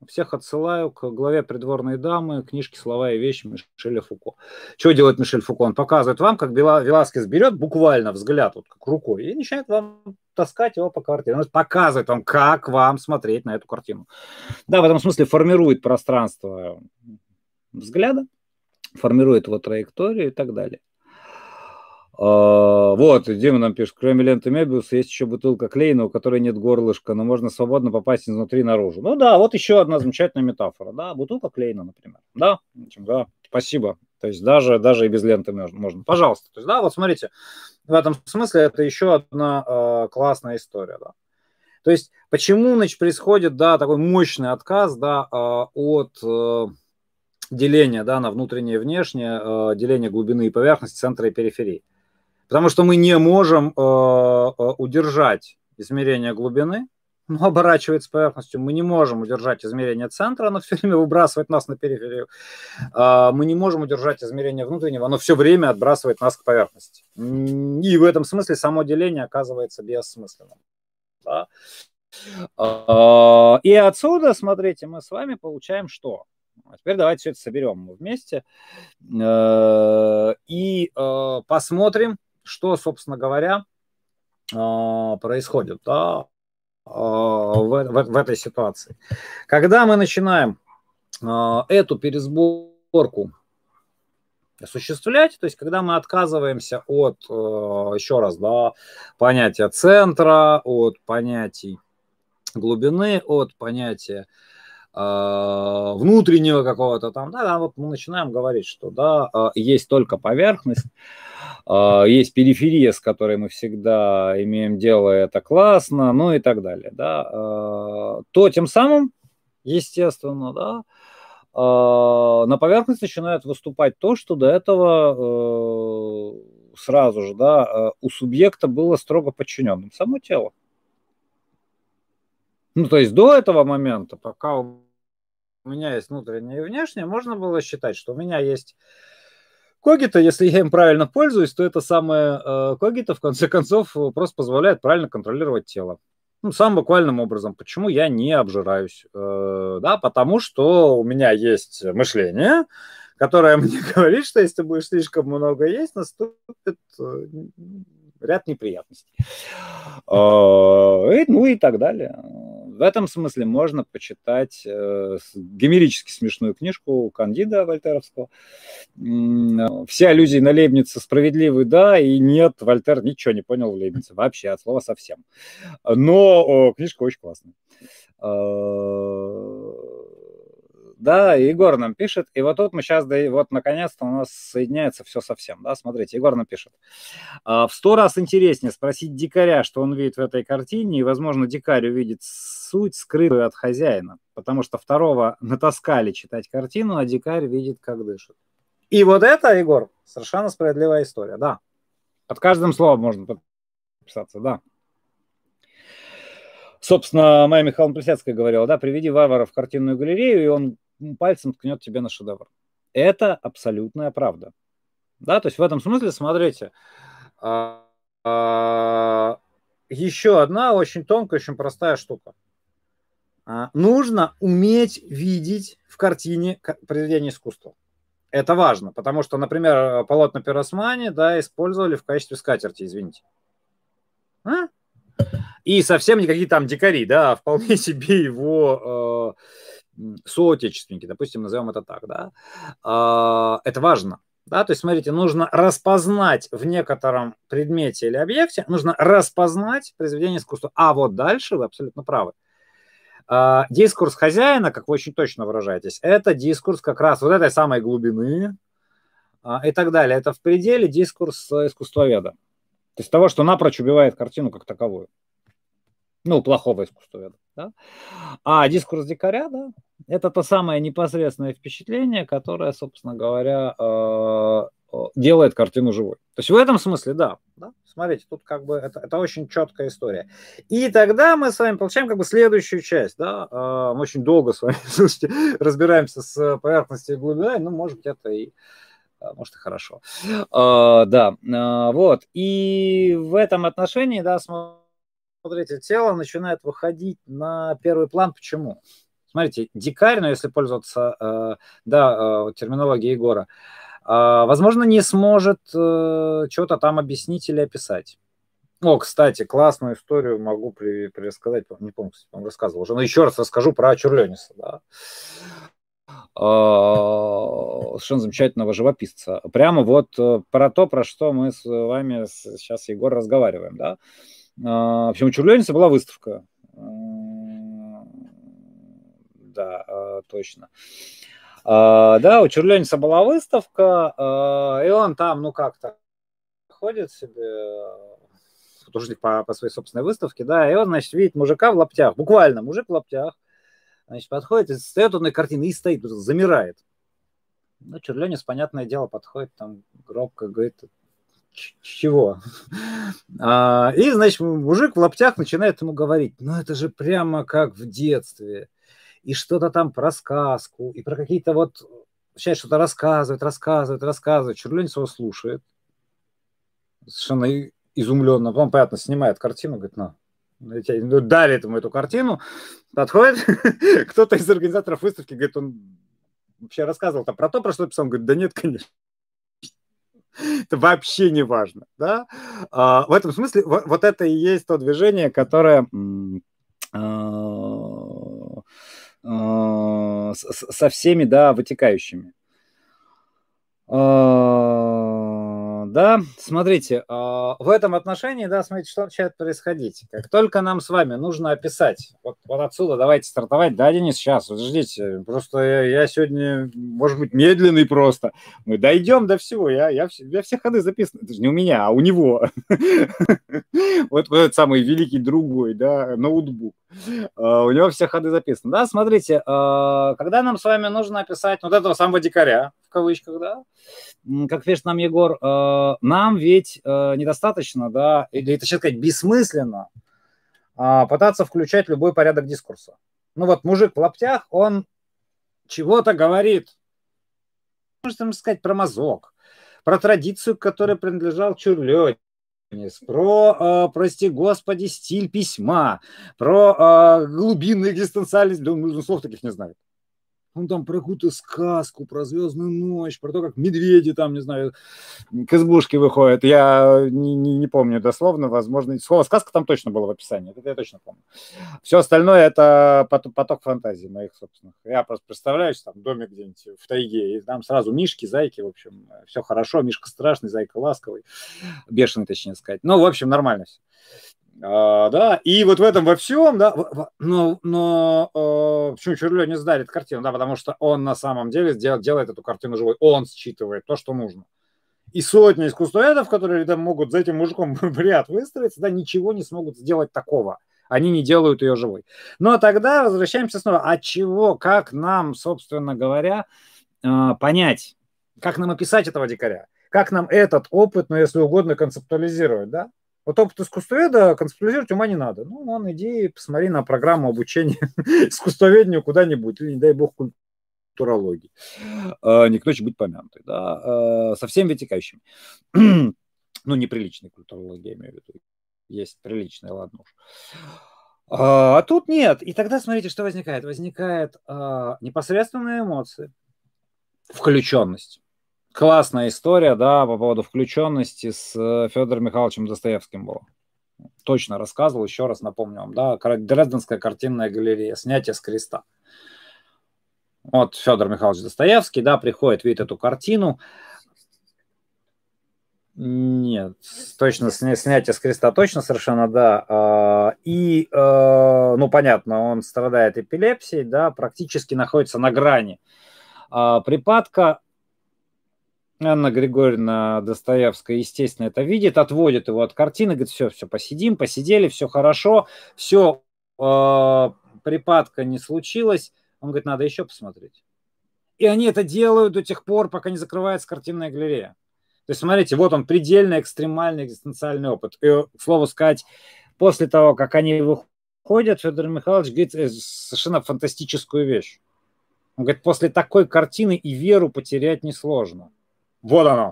Всех отсылаю к главе «Придворные дамы», книжки «Слова и вещи» Мишеля Фуко. Что делает Мишель Фуко? Он показывает вам, как Веласкес берет буквально взгляд, вот как рукой, и начинает вам таскать его по картине. Он показывает вам, как вам смотреть на эту картину. Да, в этом смысле формирует пространство взгляда, формирует его траекторию и так далее. А, вот, Дима нам пишет, кроме ленты Мебиуса есть еще бутылка клеена, у которой нет горлышка, но можно свободно попасть изнутри наружу. Ну да, вот еще одна замечательная метафора, да, бутылка клеена, например. Да, да, спасибо. То есть даже, даже и без ленты можно. Пожалуйста. То есть, да, вот смотрите, в этом смысле это еще одна э, классная история, да. То есть почему, значит, происходит, да, такой мощный отказ, да, э, от э, деления, да, на внутреннее и внешнее, э, деления глубины и поверхности, центра и периферии. Потому что мы не можем э, э, удержать измерение глубины, но оборачивается поверхностью. Мы не можем удержать измерение центра, оно все время выбрасывает нас на периферию. Э, мы не можем удержать измерение внутреннего, оно все время отбрасывает нас к поверхности. И в этом смысле само деление оказывается бессмысленным. Да? Э, и отсюда, смотрите, мы с вами получаем что? А теперь давайте все это соберем вместе э, и посмотрим, что, собственно говоря, а, происходит да, а, в, в, в этой ситуации. Когда мы начинаем а, эту пересборку осуществлять, то есть когда мы отказываемся от, еще раз, да, понятия центра, от понятий глубины, от понятия внутреннего какого-то там, да, да, вот мы начинаем говорить, что да, есть только поверхность, а, есть периферия, с которой мы всегда имеем дело, это классно, ну и так далее, да, то тем самым, естественно, да, на поверхность начинает выступать то, что до этого э, сразу же, да, у субъекта было строго подчиненным само тело. Ну, то есть до этого момента, пока у меня есть внутреннее и внешнее, можно было считать, что у меня есть Когита, если я им правильно пользуюсь, то это самое э, когита, в конце концов, просто позволяет правильно контролировать тело. Ну, самым буквальным образом. Почему я не обжираюсь? Э, да, потому что у меня есть мышление, которое мне говорит, что если будешь слишком много есть, наступит э, ряд неприятностей. Э, ну и так далее. В этом смысле можно почитать э, гомерически смешную книжку Кандида Вольтеровского. Все аллюзии на Лейбница справедливы, да, и нет, Вольтер ничего не понял в Лейбнице, вообще от слова совсем. Но книжка очень классная. Да, Егор нам пишет, и вот тут мы сейчас, да, и вот наконец-то у нас соединяется все совсем, да, смотрите, Егор нам пишет. «А, в сто раз интереснее спросить дикаря, что он видит в этой картине, и, возможно, дикарь увидит суть, скрытую от хозяина, потому что второго натаскали читать картину, а дикарь видит, как дышит. И вот это, Егор, совершенно справедливая история, да. Под каждым словом можно подписаться, да. Собственно, Майя Михайловна Плесецкая говорила, да, приведи варвара в картинную галерею, и он пальцем ткнет тебе на шедевр. Это абсолютная правда. Да, то есть в этом смысле, смотрите, а, еще одна очень тонкая, очень простая штука. А, нужно уметь видеть в картине произведение искусства. Это важно, потому что, например, полотна Пиросмани да, использовали в качестве скатерти, извините. А? И совсем никакие там дикари, да, а вполне себе его э, соотечественники, допустим, назовем это так, да. Э, это важно. Да, то есть, смотрите, нужно распознать в некотором предмете или объекте, нужно распознать произведение искусства. А вот дальше вы абсолютно правы. А, дискурс хозяина, как вы очень точно выражаетесь, это дискурс как раз вот этой самой глубины а, и так далее. Это в пределе дискурс искусствоведа. То есть того, что напрочь убивает картину как таковую. Ну, плохого искусствоведа. Да? А дискурс дикаря, да, это то самое непосредственное впечатление, которое, собственно говоря, э, делает картину живой. То есть в этом смысле, да, да. Смотрите, тут как бы это, это очень четкая история. И тогда мы с вами получаем как бы следующую часть, да. Э, мы очень долго с вами, слушайте, разбираемся с поверхностью и глубиной, ну, может быть, это и э, может, и хорошо. Да, вот. И в этом отношении, да, смотрите, тело начинает выходить на первый план. Почему? Смотрите, дикарь, но если пользоваться, э, да, э, терминологией Егора, э, возможно, не сможет что-то там объяснить или описать. О, кстати, классную историю могу при, пересказать, не помню, кстати, вам рассказывал уже, но еще раз расскажу про Чурлениса, да. Совершенно замечательного живописца. Прямо вот про то, про что мы с вами сейчас, Егор, разговариваем, да. В общем, у Чурлениса была выставка да, э, точно. А, да, у Чурленица была выставка, и он там, ну как-то, ходит себе, художник по, по своей собственной выставке, да, и он, значит, видит мужика в лаптях, буквально мужик в лаптях, значит, подходит, и стоит он на картине и стоит, замирает. Ну, Чурленец, понятное дело, подходит там гробко, говорит, чего? А, и, значит, мужик в лаптях начинает ему говорить, ну, это же прямо как в детстве и что-то там про сказку, и про какие-то вот... Сейчас что-то рассказывает, рассказывает, рассказывает. Чурленец его слушает. Совершенно изумленно. Потом, понятно, снимает картину, говорит, на, ну, дарит ему эту картину, подходит, кто-то из организаторов выставки, говорит, он вообще рассказывал там про то, про что писал, он говорит, да нет, конечно. Это вообще не важно, да? А, в этом смысле вот, это и есть то движение, которое а, а, со всеми, да, вытекающими. А, да, смотрите, а, в этом отношении, да, смотрите, что начинает происходить. Как только нам с вами нужно описать, вот, вот отсюда давайте стартовать, да, Денис, сейчас, подождите, просто я, я сегодня, может быть, медленный просто. Мы дойдем до всего, я, я, я все ходы записаны, это же не у меня, а у него. Вот этот самый великий другой, да, ноутбук. У него все ходы записаны. Да, смотрите, когда нам с вами нужно описать вот этого самого дикаря, кавычках, да, как пишет нам Егор, нам ведь недостаточно, да, или это сейчас сказать бессмысленно пытаться включать любой порядок дискурса. Ну вот мужик в лаптях, он чего-то говорит. Можно сказать про мазок, про традицию, к которой принадлежал Чурлёнь, про, э, прости господи, стиль письма, про э, глубинный экзистенциальность, да он слов таких не знает он там про какую-то сказку, про звездную ночь, про то, как медведи там, не знаю, к избушке выходят. Я не, не, не помню дословно, возможно, слово сказка там точно было в описании, это я точно помню. Все остальное это поток, фантазии моих собственных. Я просто представляю, что там домик где-нибудь в тайге, и там сразу мишки, зайки, в общем, все хорошо, мишка страшный, зайка ласковый, бешеный, точнее сказать. Ну, в общем, нормально все. А, да, и вот в этом во всем, да, но, но э, почему Чурлё не сдарит картину, да, потому что он на самом деле делает, делает эту картину живой, он считывает то, что нужно. И сотни искусствоведов, которые там могут за этим мужиком в ряд выстроиться, да, ничего не смогут сделать такого. Они не делают ее живой. Но тогда возвращаемся снова. От чего, как нам, собственно говоря, э, понять, как нам описать этого дикаря? Как нам этот опыт, ну, если угодно, концептуализировать, да? Вот опыт искусствоведа концептуализировать ума не надо. Ну, вон, иди, посмотри на программу обучения искусствоведению куда-нибудь, или, не дай бог, культурологии. А, не к ночи быть помянутой, да, а, со всеми вытекающими. Ну, неприличной культурологии, имею в виду. Есть приличная, ладно уж. А, а тут нет. И тогда смотрите, что возникает. Возникает непосредственные эмоции, включенность. Классная история, да, по поводу включенности с э, Федором Михайловичем Достоевским была. Точно рассказывал, еще раз напомню вам, да, Дрезденская картинная галерея, снятие с креста. Вот Федор Михайлович Достоевский, да, приходит, видит эту картину, нет, точно, снятие с креста точно совершенно, да. А, и, э, ну, понятно, он страдает эпилепсией, да, практически находится на грани а, припадка. Анна Григорьевна Достоевская, естественно, это видит, отводит его от картины, говорит, все, все, посидим, посидели, все хорошо, все, э, припадка не случилось. Он говорит, надо еще посмотреть. И они это делают до тех пор, пока не закрывается картинная галерея. То есть, смотрите, вот он, предельно экстремальный экзистенциальный опыт. И, к слову сказать, после того, как они выходят, Федор Михайлович говорит э, совершенно фантастическую вещь. Он говорит, после такой картины и веру потерять несложно. Вот оно,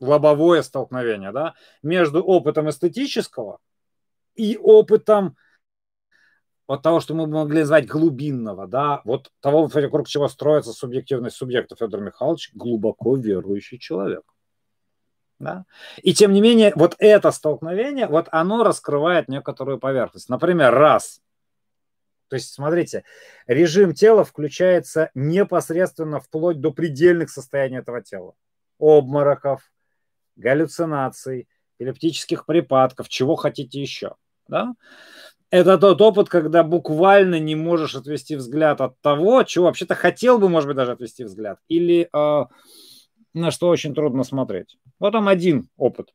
лобовое столкновение, да, между опытом эстетического и опытом вот того, что мы могли назвать глубинного, да, вот того, вокруг чего строится субъективность субъекта Федор Михайлович, глубоко верующий человек. Да? И тем не менее, вот это столкновение, вот оно раскрывает некоторую поверхность. Например, раз. То есть, смотрите, режим тела включается непосредственно вплоть до предельных состояний этого тела. Обмороков, галлюцинаций, эпилептических припадков, чего хотите еще. Да? Это тот опыт, когда буквально не можешь отвести взгляд от того, чего вообще-то хотел бы, может быть, даже отвести взгляд. Или э, на что очень трудно смотреть. Вот там один опыт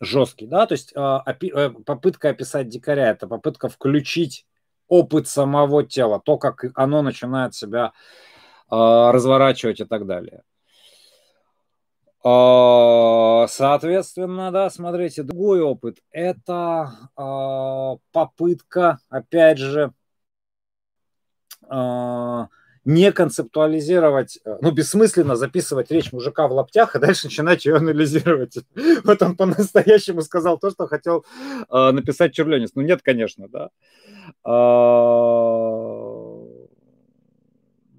жесткий, да, то есть а, э, попытка описать дикаря, это попытка включить опыт самого тела, то, как оно начинает себя а, разворачивать и так далее. А, соответственно, да, смотрите, другой опыт – это попытка, опять же, не концептуализировать, э, ну, бессмысленно записывать речь мужика в лаптях, и дальше начинать ее анализировать. Вот он по-настоящему сказал то, что хотел написать Черленис. Ну, нет, конечно, да.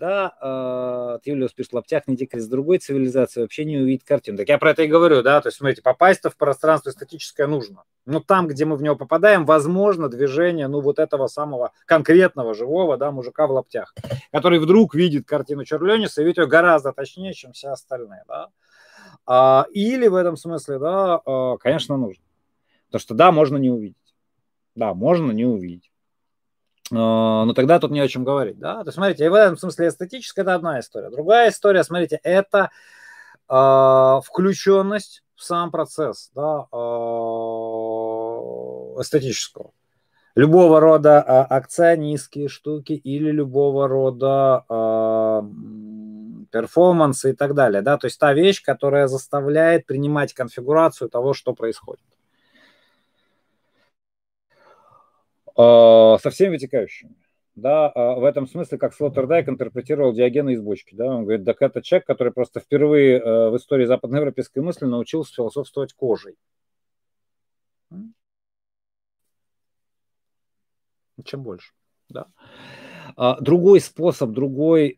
А, да, э, Юлиус пишет, лаптях не дикарь с другой цивилизации вообще не увидит картину. Так я про это и говорю, да, то есть, смотрите, попасть-то в пространство эстетическое нужно. Но там, где мы в него попадаем, возможно движение, ну, вот этого самого конкретного живого, да, мужика в лаптях, который вдруг видит картину Черлениса и видит ее гораздо точнее, чем все остальные, да. А, или в этом смысле, да, э, конечно, нужно. Потому что, да, можно не увидеть. Да, можно не увидеть. А, но тогда тут не о чем говорить, да. То есть, смотрите, в этом смысле эстетическая это одна история. Другая история, смотрите, это э, включенность в сам процесс, да, э, эстетического. Любого рода э, акционистские штуки или любого рода э, перформансы и так далее, да, то есть та вещь, которая заставляет принимать конфигурацию того, что происходит. А, со всеми вытекающими. Да, а, в этом смысле, как Слоттердайк интерпретировал Диогена из бочки. Да? Он говорит, так это человек, который просто впервые э, в истории западноевропейской мысли научился философствовать кожей. Чем больше. Да. А, другой способ, другой, э,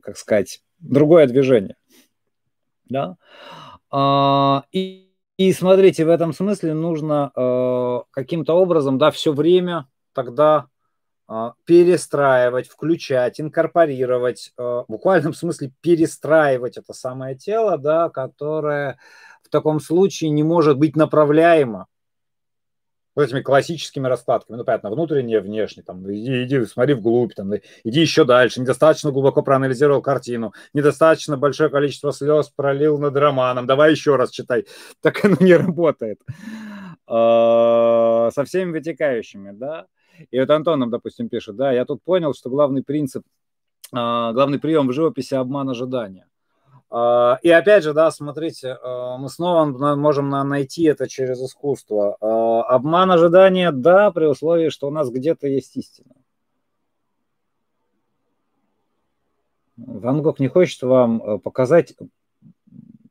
как сказать, другое движение. Да? И и смотрите, в этом смысле нужно э, каким-то образом, да, все время тогда э, перестраивать, включать, инкорпорировать, э, в буквальном смысле перестраивать это самое тело, да, которое в таком случае не может быть направляемо вот этими классическими раскладками. Ну, понятно, внутреннее, внешнее, там, иди, иди, смотри вглубь, там, иди еще дальше, недостаточно глубоко проанализировал картину, недостаточно большое количество слез пролил над романом, давай еще раз читай. Так оно не работает. А, со всеми вытекающими, да. И вот Антон нам, допустим, пишет, да, я тут понял, что главный принцип, а, главный прием в живописи – обман ожидания. А, и опять же, да, смотрите, а, мы снова можем найти это через искусство. А, обман ожидания, да, при условии, что у нас где-то есть истина. Ван Гог не хочет вам показать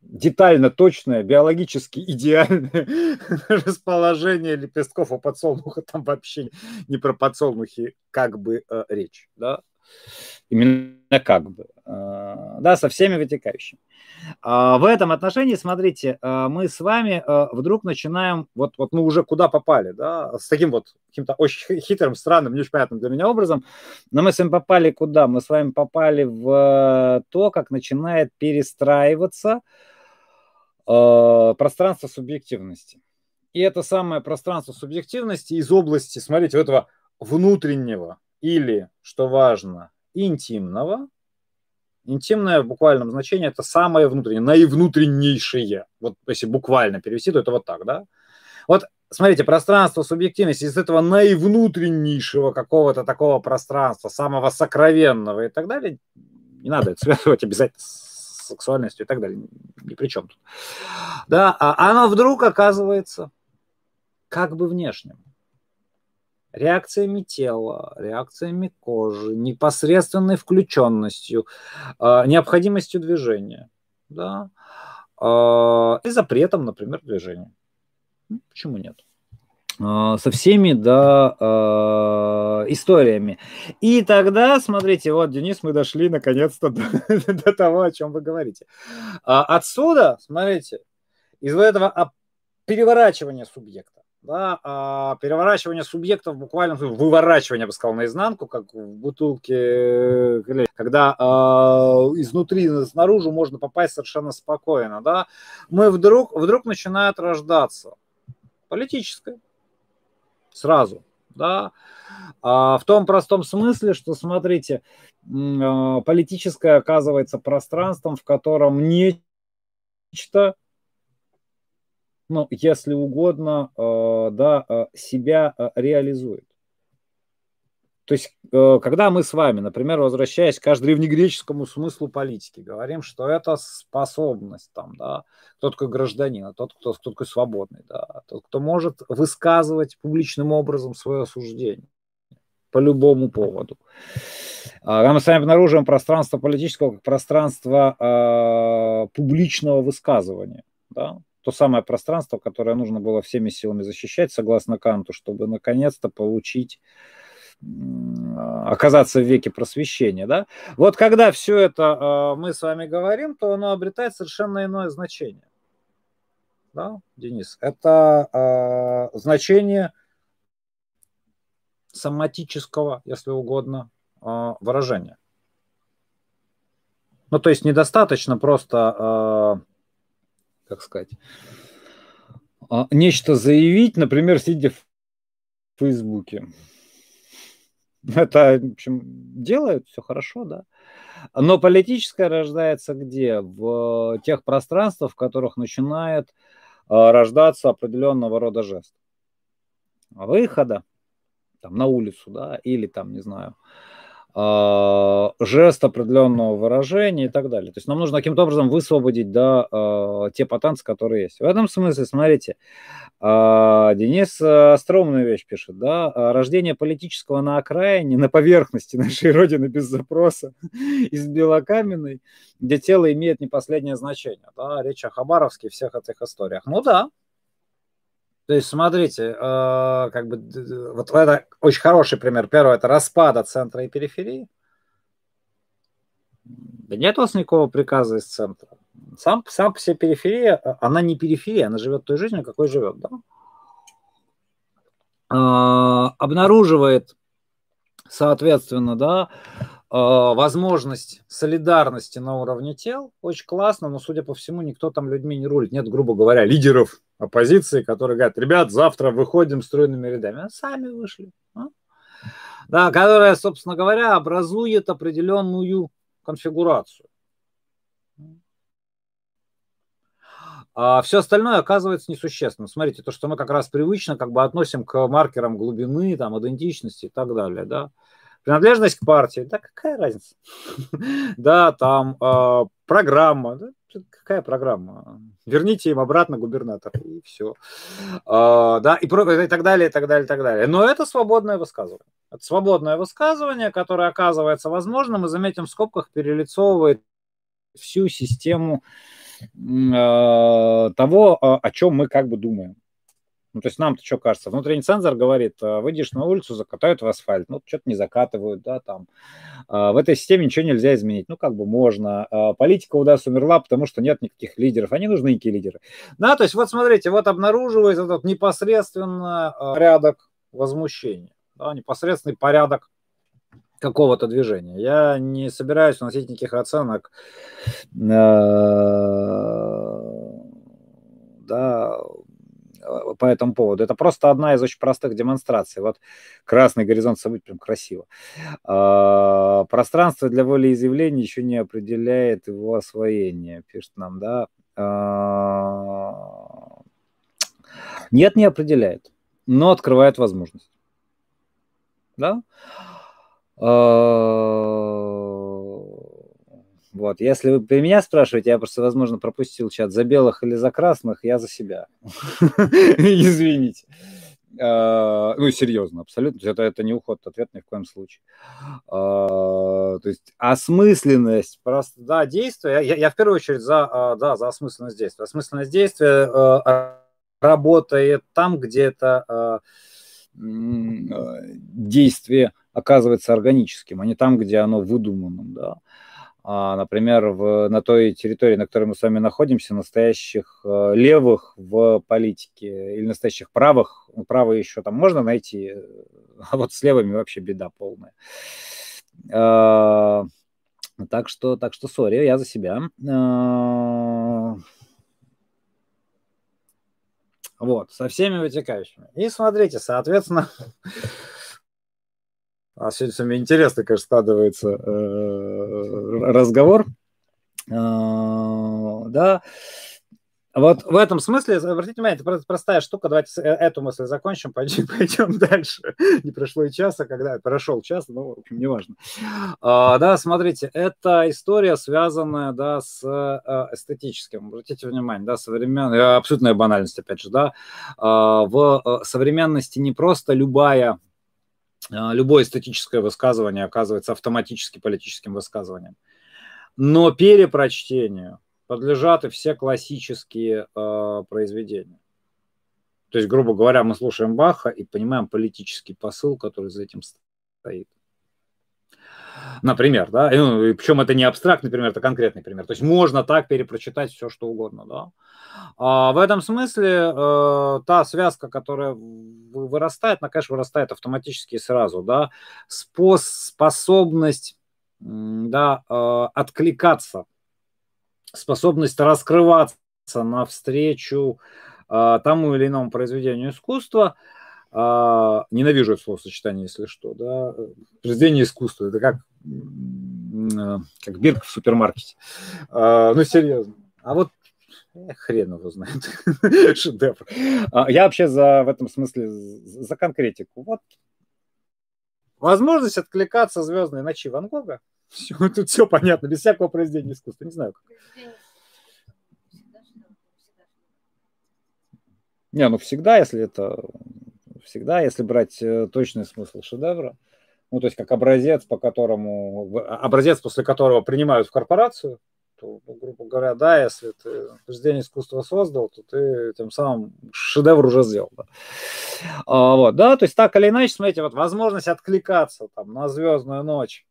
детально точное, биологически идеальное расположение лепестков у подсолнуха, там вообще не про подсолнухи как бы э, речь, да, именно как бы, э, да, со всеми вытекающими. А, в этом отношении, смотрите, э, мы с вами э, вдруг начинаем, вот, вот мы уже куда попали, да, с таким вот каким-то очень хитрым, странным, не очень понятным для меня образом, но мы с вами попали куда? Мы с вами попали в то, как начинает перестраиваться пространство субъективности. И это самое пространство субъективности из области, смотрите, этого внутреннего или, что важно, интимного, Интимное в буквальном значении это самое внутреннее, наивнутреннейшее. Вот если буквально перевести, то это вот так, да? Вот смотрите, пространство субъективности из этого наивнутреннейшего какого-то такого пространства, самого сокровенного и так далее, не надо это связывать обязательно с сексуальностью и так далее, ни при чем тут. Да, а оно вдруг оказывается как бы внешним реакциями тела, реакциями кожи, непосредственной включенностью, а, необходимостью движения, да, а, и запретом, например, движения. Ну, почему нет? А, со всеми, да, историями. И тогда, смотрите, вот, Денис, мы дошли наконец-то до, до того, о чем вы говорите. Отсюда, смотрите, из этого переворачивания субъекта, да, а переворачивание субъектов буквально выворачивание, я бы сказал, наизнанку, как в бутылке, когда э, изнутри снаружи можно попасть совершенно спокойно, да, мы вдруг, вдруг начинает рождаться политическое. Сразу, да, а в том простом смысле, что, смотрите, э, политическое оказывается пространством, в котором нечто ну, если угодно, э, да, э, себя э, реализует. То есть, когда мы с вами, например, возвращаясь к древнегреческому смыслу политики, говорим, что это способность, там, да, кто такой гражданин, а тот, кто, кто такой свободный, да, тот, кто может высказывать публичным образом свое осуждение по любому поводу. Когда мы с вами обнаруживаем пространство политического как пространство э, публичного высказывания, да, то самое пространство, которое нужно было всеми силами защищать, согласно Канту, чтобы наконец-то получить оказаться в веке просвещения, да? Вот когда все это э, мы с вами говорим, то оно обретает совершенно иное значение, да, Денис? Это э, значение соматического, если угодно, выражения. Ну, то есть недостаточно просто как сказать, а, нечто заявить, например, сидя в Фейсбуке. Это, в общем, делают, все хорошо, да. Но политическое рождается где? В тех пространствах, в которых начинает а, рождаться определенного рода жест. Выхода там, на улицу, да, или там, не знаю, жест определенного выражения и так далее. То есть нам нужно каким-то образом высвободить да, а, те потенции, которые есть. В этом смысле, смотрите, а, Денис остроумную вещь пишет, да, рождение политического на окраине, на поверхности нашей Родины без запроса, из белокаменной, где тело имеет не последнее значение. Да, речь о Хабаровске и всех этих историях. Ну да, то есть, смотрите, э, как бы вот это очень хороший пример. Первое это распада центра и периферии. Да нет у вас никакого приказа из центра. Сам, сам по себе периферия, э, она не периферия, она живет той жизнью, какой живет, да? Э, обнаруживает, соответственно, да, возможность солидарности на уровне тел. Очень классно, но, судя по всему, никто там людьми не рулит. Нет, грубо говоря, лидеров оппозиции, которые говорят, ребят, завтра выходим стройными рядами. А сами вышли. А? Да, которая, собственно говоря, образует определенную конфигурацию. А все остальное оказывается несущественным. Смотрите, то, что мы как раз привычно как бы относим к маркерам глубины, там, идентичности и так далее, да. Принадлежность к партии, да какая разница? Да, там а, программа, какая программа? Верните им обратно губернатор, и все. А, да, и, так далее, и так далее, и так далее. Но это свободное высказывание. Это свободное высказывание, которое оказывается возможным, и, заметим, в скобках перелицовывает всю систему того, о чем мы как бы думаем. Ну, то есть нам-то что кажется? Внутренний цензор говорит, «А, выйдешь на улицу, закатают в асфальт, ну, что-то не закатывают, да, там. А, в этой системе ничего нельзя изменить. Ну, как бы можно. А, политика у нас умерла, потому что нет никаких лидеров. Они нужны некие лидеры. Да, то есть вот смотрите, вот обнаруживается этот непосредственно порядок возмущения, да, непосредственный порядок какого-то движения. Я не собираюсь вносить никаких оценок да, по этому поводу. Это просто одна из очень простых демонстраций. Вот красный горизонт событий прям красиво. А, пространство для волеизъявления еще не определяет его освоение, пишет нам, да. А, нет, не определяет, но открывает возможность. Да? А, вот. Если вы при меня спрашиваете, я просто, возможно, пропустил чат за белых или за красных, я за себя. Извините. А, ну, серьезно, абсолютно. Это, это не уход от ответа ни в коем случае. А, то есть осмысленность, просто, да, действия. Я, я в первую очередь за, а, да, за осмысленность действия. Осмысленность действия работает там, где это действие оказывается органическим, а не там, где оно выдуманным, да. А, например, в, на той территории, на которой мы с вами находимся, настоящих э, левых в политике или настоящих правых, правые еще там можно найти, а вот с левыми вообще беда полная. А, так что, так что, сори, я за себя. А, вот, со всеми вытекающими. И смотрите, соответственно, А сегодня с вами интересно, конечно, складывается э, разговор. Э, да. Вот в этом смысле, обратите внимание, это простая штука. Давайте э, эту мысль закончим, пойдем, пойдем дальше. Не прошло и часа, когда прошел час, но, в общем, неважно. А, да, смотрите, это история, связанная, да, с эстетическим. Обратите внимание, да, современная, абсолютная банальность, опять же, да. А, в современности не просто любая любое эстетическое высказывание оказывается автоматически политическим высказыванием. Но перепрочтению подлежат и все классические э, произведения. То есть, грубо говоря, мы слушаем Баха и понимаем политический посыл, который за этим стоит. Например, да, ну, и причем это не абстрактный пример, это конкретный пример. То есть можно так перепрочитать все, что угодно, да. А в этом смысле э, та связка, которая вырастает, она, конечно, вырастает автоматически сразу, да. Спос способность, да, э, откликаться, способность раскрываться навстречу э, тому или иному произведению искусства – а, ненавижу это словосочетание, если что, да, произведение искусства, это как, а, как бирка в супермаркете. А, ну, серьезно. А вот э, хрен его знает, шедевр. А, я вообще за, в этом смысле за конкретику. Вот возможность откликаться звездной ночи Ван Гога. Все, тут все понятно, без всякого произведения искусства. Не знаю, как. Не, ну всегда, если это всегда, если брать э, точный смысл шедевра, ну, то есть как образец, по которому, а, образец, после которого принимают в корпорацию, то, ну, грубо говоря, да, если ты произведение искусства создал, то ты тем самым шедевр уже сделал. Да. А, вот, да, то есть так или иначе, смотрите, вот возможность откликаться там на звездную ночь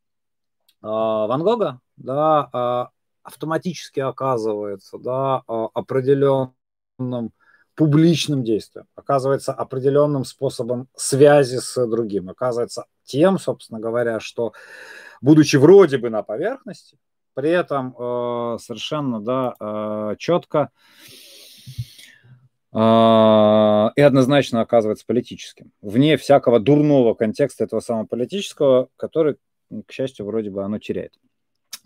а, Ван Гога, да, а, автоматически оказывается, да, а, определенным публичным действием, оказывается определенным способом связи с другим, оказывается тем, собственно говоря, что будучи вроде бы на поверхности, при этом э, совершенно да, э, четко э, и однозначно оказывается политическим, вне всякого дурного контекста этого самого политического, который, к счастью, вроде бы оно теряет.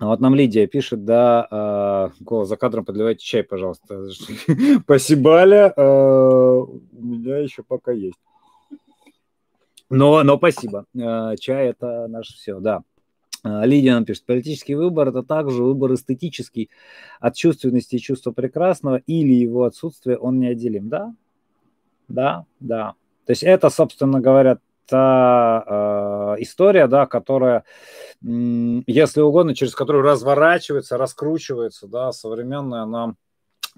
А вот нам Лидия пишет, да, э, за кадром подливайте чай, пожалуйста. Спасибо, э, у меня еще пока есть. Но, но спасибо. Э, чай это наше все, да. Лидия нам пишет, политический выбор – это также выбор эстетический. От чувственности и чувства прекрасного или его отсутствия он неотделим. Да, да, да. То есть это, собственно говоря, та э, история, да, которая, если угодно, через которую разворачивается, раскручивается, да, современная нам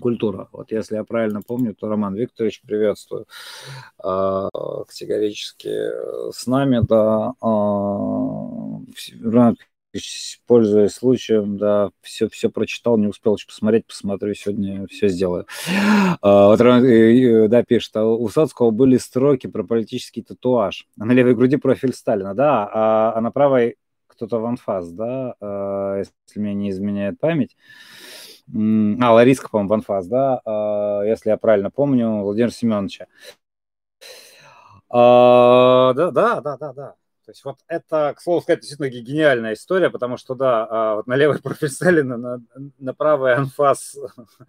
культура. Вот если я правильно помню, то Роман Викторович, приветствую э, категорически с нами, да. Роман пользуясь случаем, да, все, все прочитал, не успел еще посмотреть, посмотрю, сегодня все сделаю. А, вот, да, пишет, а у Соцкого были строки про политический татуаж. На левой груди профиль Сталина, да, а, а на правой кто-то в анфас, да, а, если мне не изменяет память. А, Лариска, по-моему, в анфас, да, а, если я правильно помню, Владимир Семеновича. А, да, да, да, да, да. То есть вот это, к слову сказать, действительно гениальная история, потому что, да, а, вот на левой профиль Сталина, на, на правой анфас,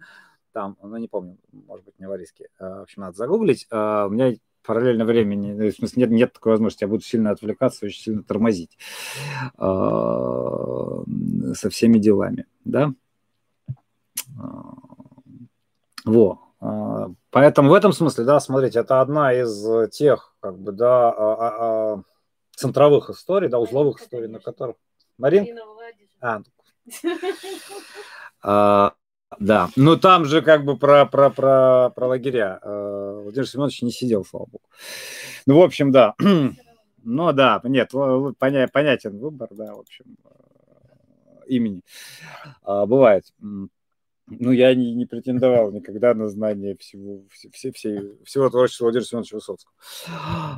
там, ну, не помню, может быть, не варийский, а, в общем, надо загуглить. А, у меня параллельно времени, ну, в смысле, нет, нет такой возможности, я буду сильно отвлекаться, очень сильно тормозить со всеми делами, да. Во. Поэтому в этом смысле, да, смотрите, это одна из тех, как бы, да, центровых историй, да, узловых историй, на которых... Марин? А, а, да, ну там же как бы про, про, про, про лагеря. А, Владимир Семенович не сидел, слава богу. Ну, в общем, да. Ну, да, нет, поня, понятен выбор, да, в общем, э, имени. А, бывает. Ну, я не, не претендовал никогда на знание всего, все, все, всего творчества Владимира Семеновича Высоцкого.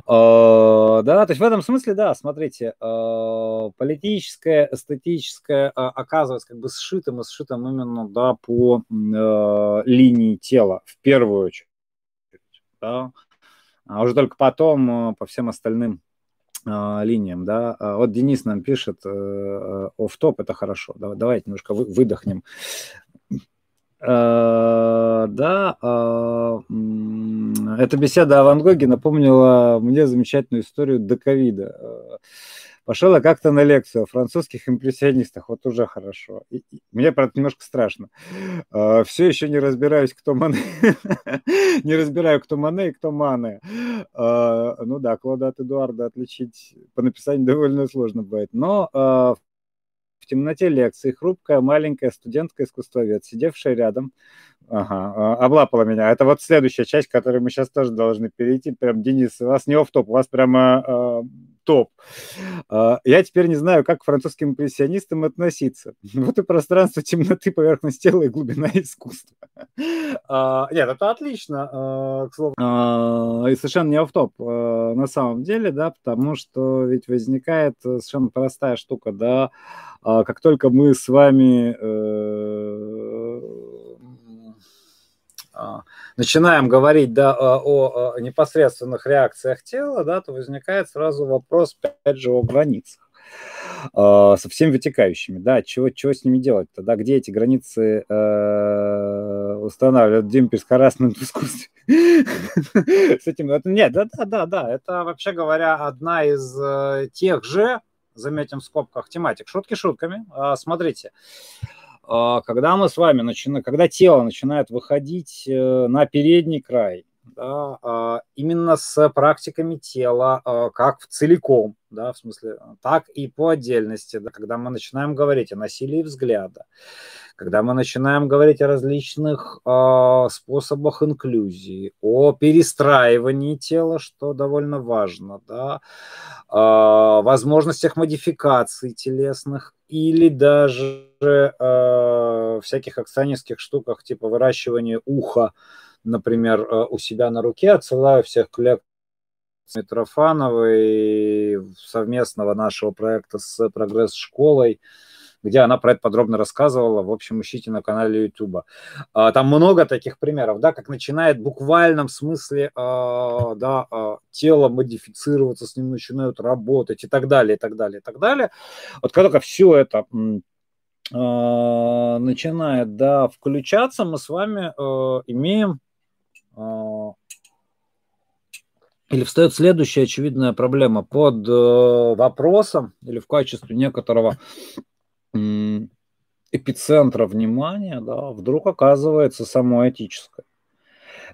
А, да, то есть в этом смысле, да, смотрите, а, политическое, эстетическое а, оказывается как бы сшитым и сшитым именно, да, по линии тела, в первую очередь, да, а уже только потом по всем остальным линиям, да. Вот Денис нам пишет, оф топ это хорошо. Давайте немножко выдохнем. Uh, да, uh, эта беседа о Ван Гоге напомнила мне замечательную историю до ковида. Uh, пошел я как-то на лекцию о французских импрессионистах, вот уже хорошо. И, и, мне, правда, немножко страшно. Uh, все еще не разбираюсь, кто Мане. не разбираю, кто Мане и кто Мане. Uh, ну да, Клода от Эдуарда отличить по написанию довольно сложно бывает. Но uh, темноте лекции хрупкая маленькая студентка-искусствовед, сидевшая рядом, ага, а, облапала меня. Это вот следующая часть, к которой мы сейчас тоже должны перейти. Прям, Денис, у вас не оф топ у вас прямо э, топ. Э, я теперь не знаю, как к французским импрессионистам относиться. Вот и пространство темноты, поверхность тела и глубина искусства. Э, нет, это отлично, э, к слову. Э, и совершенно не оф топ э, на самом деле, да, потому что ведь возникает совершенно простая штука, да, а как только мы с вами э, начинаем говорить да, о, о непосредственных реакциях тела, да, то возникает сразу вопрос, опять же, о границах а, со всеми вытекающими, да, чего, чего с ними делать тогда, где эти границы э, устанавливают харасмент в искусстве? С этим, нет, да, да, да, да, это, вообще говоря, одна из э, тех же заметим в скобках, тематик. Шутки шутками. А, смотрите, а, когда мы с вами начинаем, когда тело начинает выходить э, на передний край, да, а, именно с практиками тела, как в целиком, да, в смысле, так и по отдельности, да, когда мы начинаем говорить о насилии взгляда, когда мы начинаем говорить о различных способах инклюзии, о перестраивании тела, что довольно важно, да, возможностях модификаций телесных или даже э, всяких акционистских штуках типа выращивания уха, например, э, у себя на руке, отсылаю всех к лекции Митрофановой совместного нашего проекта с прогресс-школой, где она про это подробно рассказывала. В общем, ищите на канале YouTube. А, там много таких примеров, да, как начинает в буквальном смысле а, да, а, тело модифицироваться, с ним начинают работать и так далее, и так далее, и так далее. Вот когда только все это начинает да, включаться, мы с вами имеем или встает следующая очевидная проблема под э, вопросом или в качестве некоторого эпицентра внимания, да, вдруг оказывается само этическое.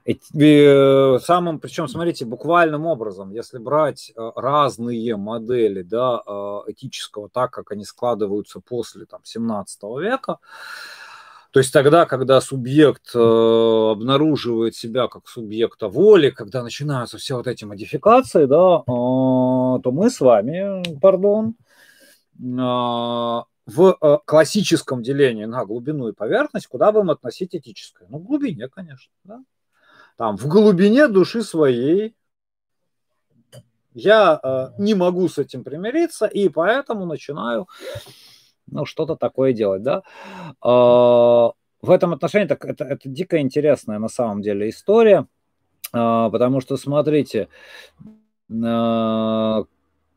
Э, самым, причем, смотрите, буквальным образом, если брать э, разные модели да, э, этического, так как они складываются после там, 17 века, То есть тогда, когда субъект обнаруживает себя как субъекта воли, когда начинаются все вот эти модификации, да, то мы с вами, пардон, в классическом делении на глубину и поверхность, куда будем относить этическое? Ну, глубине, конечно, да. Там, в глубине души своей я э, не могу с этим примириться, и поэтому начинаю ну, что-то такое делать, да. А, в этом отношении так, это, это дико интересная на самом деле история, а, потому что, смотрите, а,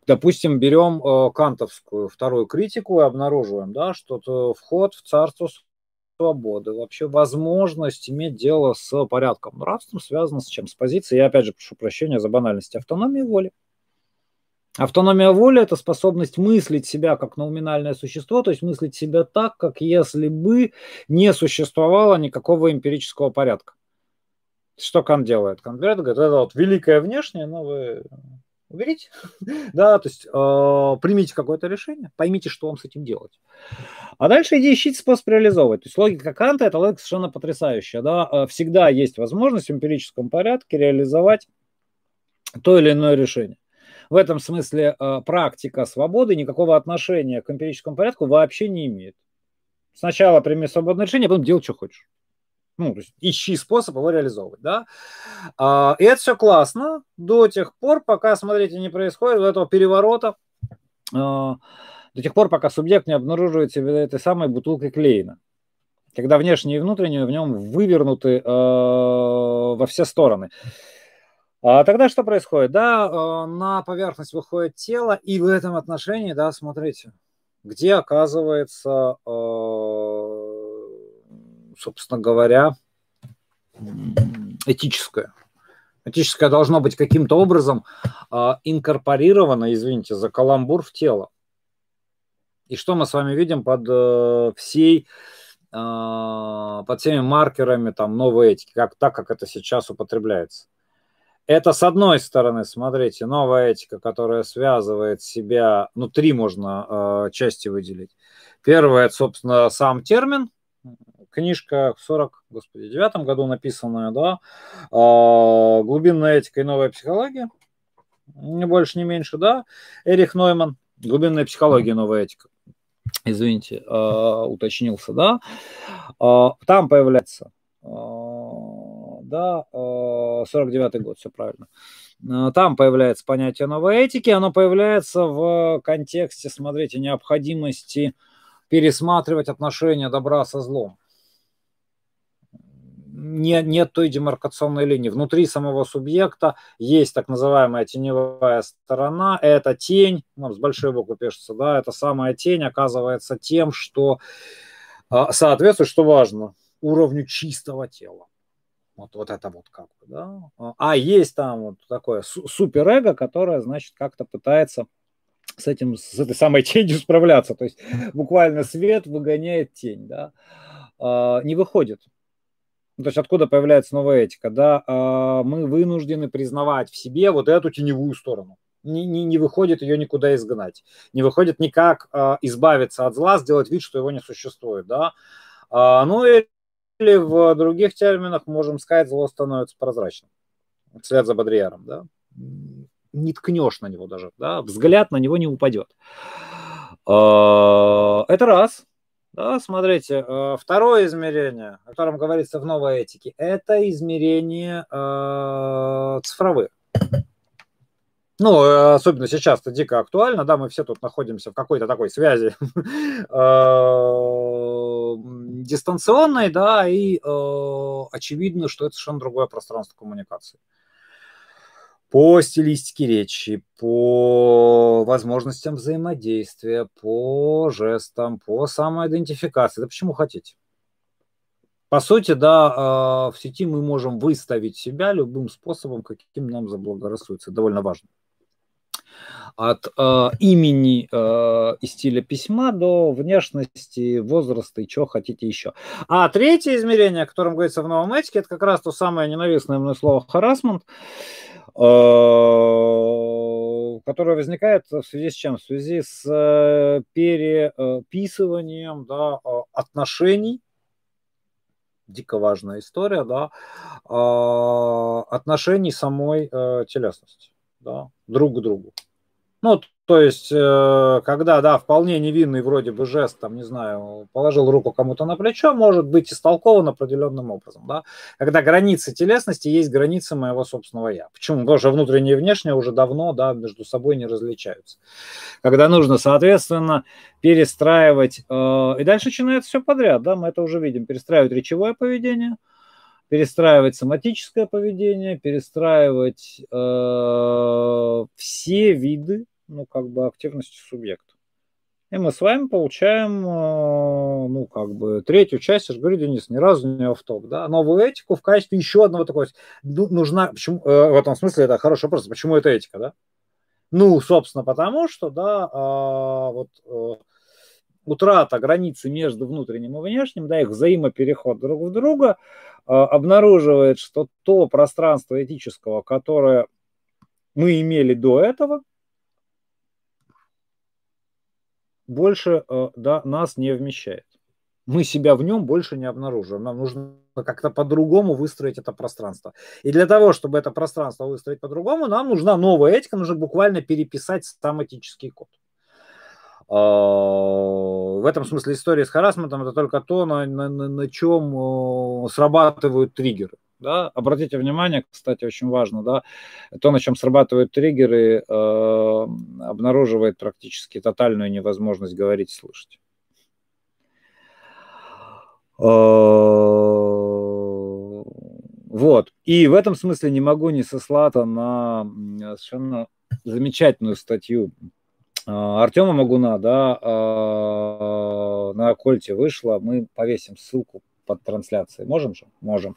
допустим, берем кантовскую вторую критику и обнаруживаем, да, что вход в царство свободы, вообще возможность иметь дело с порядком нравством связано с чем? С позицией, я опять же прошу прощения за банальность автономии воли. Автономия воли – это способность мыслить себя как науминальное существо, то есть мыслить себя так, как если бы не существовало никакого эмпирического порядка. Что Кант делает? Кант говорит, это вот великое внешнее, но вы уберите. да, то есть э, примите какое-то решение, поймите, что вам с этим делать. А дальше иди ищите способ реализовывать. То есть логика Канта – это логика совершенно потрясающая. Да? Э, всегда есть возможность в эмпирическом порядке реализовать то или иное решение. В этом смысле э, практика свободы никакого отношения к эмпирическому порядку вообще не имеет. Сначала прими свободное решение, а потом делай, что хочешь. Ну, то есть ищи способ его реализовывать, да. А, и это все классно до тех пор, пока, смотрите, не происходит этого переворота, а, до тех пор, пока субъект не обнаруживает себя этой самой бутылкой клеина. Когда внешнее и внутреннее в нем вывернуты э, во все стороны. А тогда что происходит? Да, э, на поверхность выходит тело, и в этом отношении, да, смотрите, где оказывается, э, собственно говоря, этическое. Этическое должно быть каким-то образом э, инкорпорировано, извините, за каламбур в тело. И что мы с вами видим под всей под всеми маркерами там новой этики, как, так как это сейчас употребляется. Это с одной стороны, смотрите, новая этика, которая связывает себя, ну, три можно э, части выделить. Первое, это, собственно, сам термин, книжка в 40, господи, девятом году написанная, да, э, глубинная этика и новая психология, не больше, не меньше, да, Эрих Нойман, глубинная психология и новая этика, извините, э, уточнился, да, э, там появляется э, да, 49 год, все правильно. Э, там появляется понятие новой этики, оно появляется в контексте, смотрите, необходимости пересматривать отношения добра со злом. Не, нет той демаркационной линии. Внутри самого субъекта есть так называемая теневая сторона. Это тень, ну, с большой буквы пишется, да, это самая тень оказывается тем, что э, соответствует, что важно, уровню чистого тела. Вот, вот это вот как бы, да. А есть там вот такое суперэго, которое, значит, как-то пытается с этим, с этой самой тенью справляться. То есть буквально свет выгоняет тень, да. А, не выходит. То есть откуда появляется новая этика, да. А, мы вынуждены признавать в себе вот эту теневую сторону. Не, не, не выходит ее никуда изгнать. Не выходит никак а, избавиться от зла, сделать вид, что его не существует, да. А, ну или в других терминах можем сказать, зло становится прозрачным. Вслед за Бодрияром, да. Не ткнешь на него даже, да, взгляд на него не упадет. А, это раз. Да, смотрите, а, второе измерение, о котором говорится в новой этике, это измерение э, цифровые. Ну, э, особенно сейчас это дико актуально, да, мы все тут находимся в какой-то такой связи дистанционной, да, и очевидно, что это совершенно другое пространство коммуникации. По стилистике речи, по возможностям взаимодействия, по жестам, по самоидентификации, да почему хотите. По сути, да, в сети мы можем выставить себя любым способом, каким нам заблагорассудится. довольно важно от э, имени э, и стиля письма до внешности, возраста и чего хотите еще. А третье измерение, о котором говорится в новом этике, это как раз то самое ненавистное мне слово харасмент, э, которое возникает в связи с чем? В связи с э, переписыванием да, отношений дико важная история, да, отношений самой э, телесности, да, друг к другу. Ну, то есть, э, когда, да, вполне невинный вроде бы жест, там, не знаю, положил руку кому-то на плечо, может быть истолкован определенным образом, да. Когда границы телесности есть границы моего собственного я. Почему? Потому что внутреннее и внешнее уже давно, да, между собой не различаются. Когда нужно, соответственно, перестраивать, э, и дальше начинается все подряд, да, мы это уже видим, перестраивать речевое поведение, перестраивать соматическое поведение, перестраивать э, все виды ну, как бы активности субъекта. И мы с вами получаем, э, ну, как бы, третью часть, я же говорю, Денис, ни разу не автоп, да, новую этику в качестве еще одного такого, ну, нужна, почему, э, в этом смысле это хороший вопрос, почему это этика, да? Ну, собственно, потому что, да, а, вот э, утрата границы между внутренним и внешним, да, их взаимопереход друг в друга обнаруживает, что то пространство этического, которое мы имели до этого, больше э, да, нас не вмещает. Мы себя в нем больше не обнаруживаем. Нам нужно как-то по-другому выстроить это пространство. И для того, чтобы это пространство выстроить по-другому, нам нужна новая этика, нужно буквально переписать сам код. А, в этом смысле история с харасментом это только то, на, на, на чем э, срабатывают триггеры. Да? Обратите внимание, кстати, очень важно, да, то, на чем срабатывают триггеры, э, обнаруживает практически тотальную невозможность говорить и слышать. Э, вот. И в этом смысле не могу не сослаться на совершенно замечательную статью э, Артема Магуна, да, э, на Кольте вышла. Мы повесим ссылку под трансляцией. Можем же? Можем.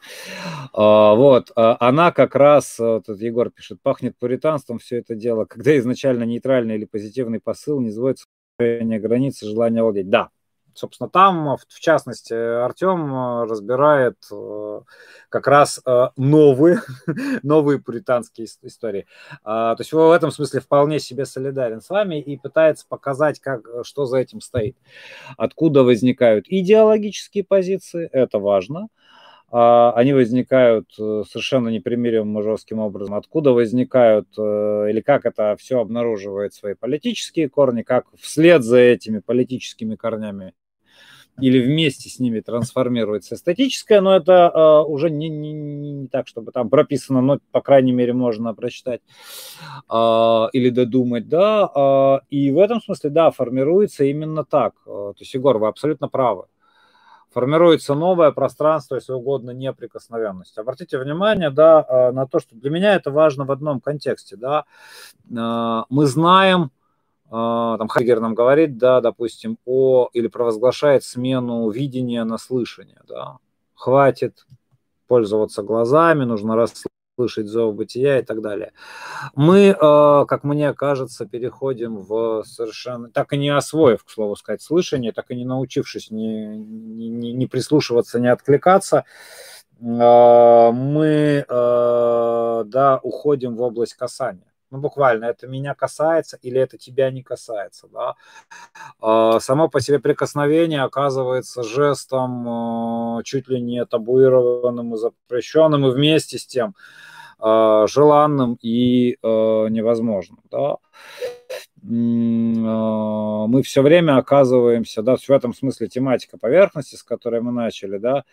А, вот. А, она как раз, тут Егор пишет, пахнет пуританством все это дело, когда изначально нейтральный или позитивный посыл не сводится границы желания владеть. Да, Собственно, там, в частности, Артем э, разбирает э, как раз э, новые, новые пуританские истории. А, то есть в этом смысле вполне себе солидарен с вами и пытается показать, как, что за этим стоит. Откуда возникают идеологические позиции, это важно. А, они возникают совершенно непримиримым жестким образом. Откуда возникают или как это все обнаруживает свои политические корни, как вслед за этими политическими корнями или вместе с ними трансформируется эстетическое, но это э, уже не, не, не так, чтобы там прописано, но, по крайней мере, можно прочитать э, или додумать, да, э, и в этом смысле, да, формируется именно так. То есть, Егор, вы абсолютно правы. Формируется новое пространство, если угодно, неприкосновенность. Обратите внимание, да, на то, что для меня это важно в одном контексте, да. Мы знаем, там Хайгер нам говорит, да, допустим, о или провозглашает смену видения на слышание, да, хватит пользоваться глазами, нужно расслышать зов бытия и так далее. Мы, а, как мне кажется, переходим в совершенно, так и не освоив, к слову сказать, слышание, так и не научившись не, не, не прислушиваться, не откликаться, а, мы, да, уходим в область касания ну, буквально, это меня касается или это тебя не касается, да. А, само по себе прикосновение оказывается жестом а, чуть ли не табуированным и запрещенным, и вместе с тем а, желанным и невозможным, да. Мы все время оказываемся, да, в этом смысле тематика поверхности, с которой мы начали, да,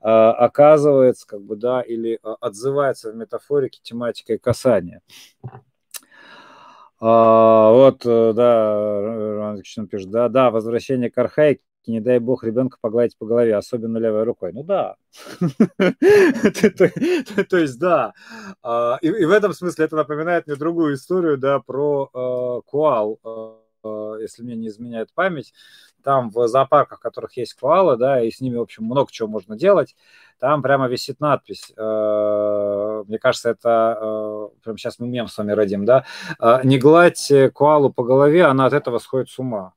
оказывается, как бы, да, или отзывается в метафорике тематикой касания. А, вот, э, да, Роман Ильич пишет, да, да, возвращение к архаике, не дай бог ребенка погладить по голове, особенно левой рукой. Ну да. То есть да. А, и в этом смысле это напоминает мне другую историю, да, про э, куал, э, если мне не изменяет память. Там в зоопарках, в которых есть куалы, да, и с ними, в общем, много чего можно делать там прямо висит надпись. Э, мне кажется, это э, прямо сейчас мы мем с вами родим, да? Э, не гладь коалу по голове, она от этого сходит с ума.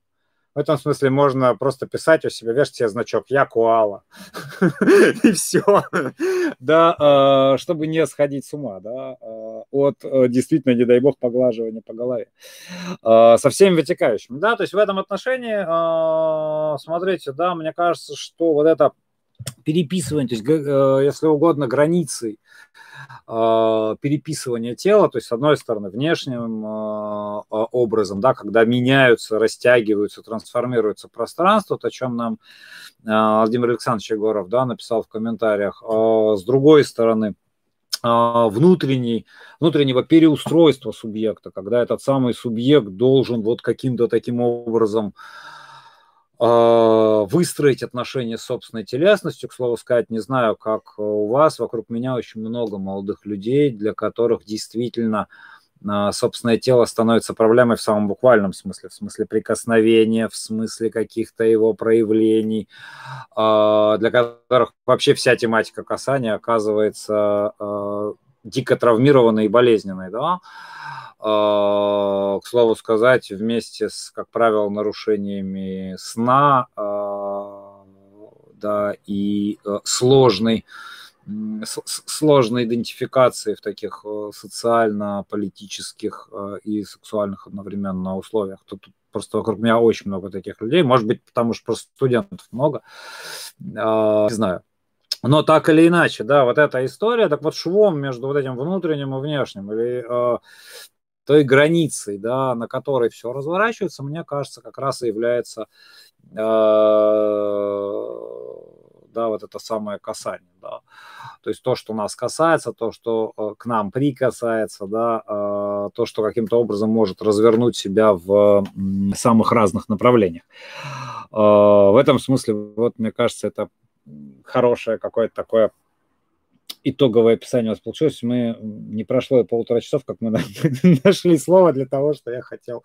В этом смысле можно просто писать у себя, вешать себе значок «Я куала». И все. Да, чтобы не сходить с ума, да, от действительно, не дай бог, поглаживания по голове. Со всеми вытекающими. Да, то есть в этом отношении, смотрите, да, мне кажется, что вот это переписывание, то есть, если угодно, границей э, переписывания тела, то есть, с одной стороны, внешним э, образом, да, когда меняются, растягиваются, трансформируется пространство, то, о чем нам э, Владимир Александрович Егоров да, написал в комментариях. Э, с другой стороны, внутренний, внутреннего переустройства субъекта, когда этот самый субъект должен вот каким-то таким образом а, выстроить отношения с собственной телесностью. К слову сказать, не знаю, как у вас, вокруг меня очень много молодых людей, для которых действительно а, собственное тело становится проблемой в самом буквальном смысле, в смысле прикосновения, в смысле каких-то его проявлений, а, для которых вообще вся тематика касания оказывается дико травмированной и болезненной, да, а, к слову сказать, вместе с, как правило, нарушениями сна, а, да, и э, сложной, сложной идентификации в таких э, социально-политических э, и сексуальных одновременно условиях. Тут просто вокруг меня очень много таких людей. Может быть, потому что просто студентов много. А, не знаю. Но так или иначе, да, вот эта история, так вот швом между вот этим внутренним и внешним, или той границей, да, на которой все разворачивается, мне кажется, как раз и является э, да, вот это самое касание, да. То есть то, что нас касается, то, что э, к нам прикасается, да, э, то, что каким-то образом может развернуть себя в самых разных направлениях. В этом смысле, вот мне кажется, это хорошее какое-то такое итоговое описание у вас получилось. Мы не прошло и полутора часов, как мы нашли слово для того, что я хотел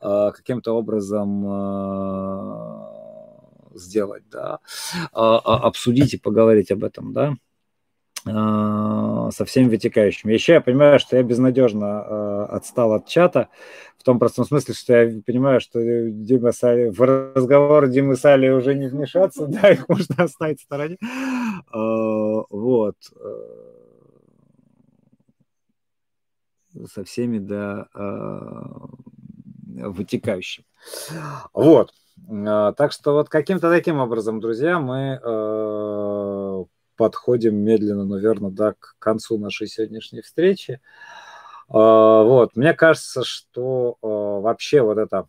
э, каким-то образом э, сделать, да, э, обсудить и поговорить об этом, да. Э, со всеми вытекающими. Еще я понимаю, что я безнадежно э, отстал от чата, в том простом смысле, что я понимаю, что Дима Сали, в разговор Димы Сали уже не вмешаться, да, их можно оставить в стороне. Э, вот. Со всеми, да, вытекающими. Вот. Так что вот каким-то таким образом, друзья, мы подходим медленно, наверное, да, к концу нашей сегодняшней встречи. А, вот, мне кажется, что а, вообще вот эта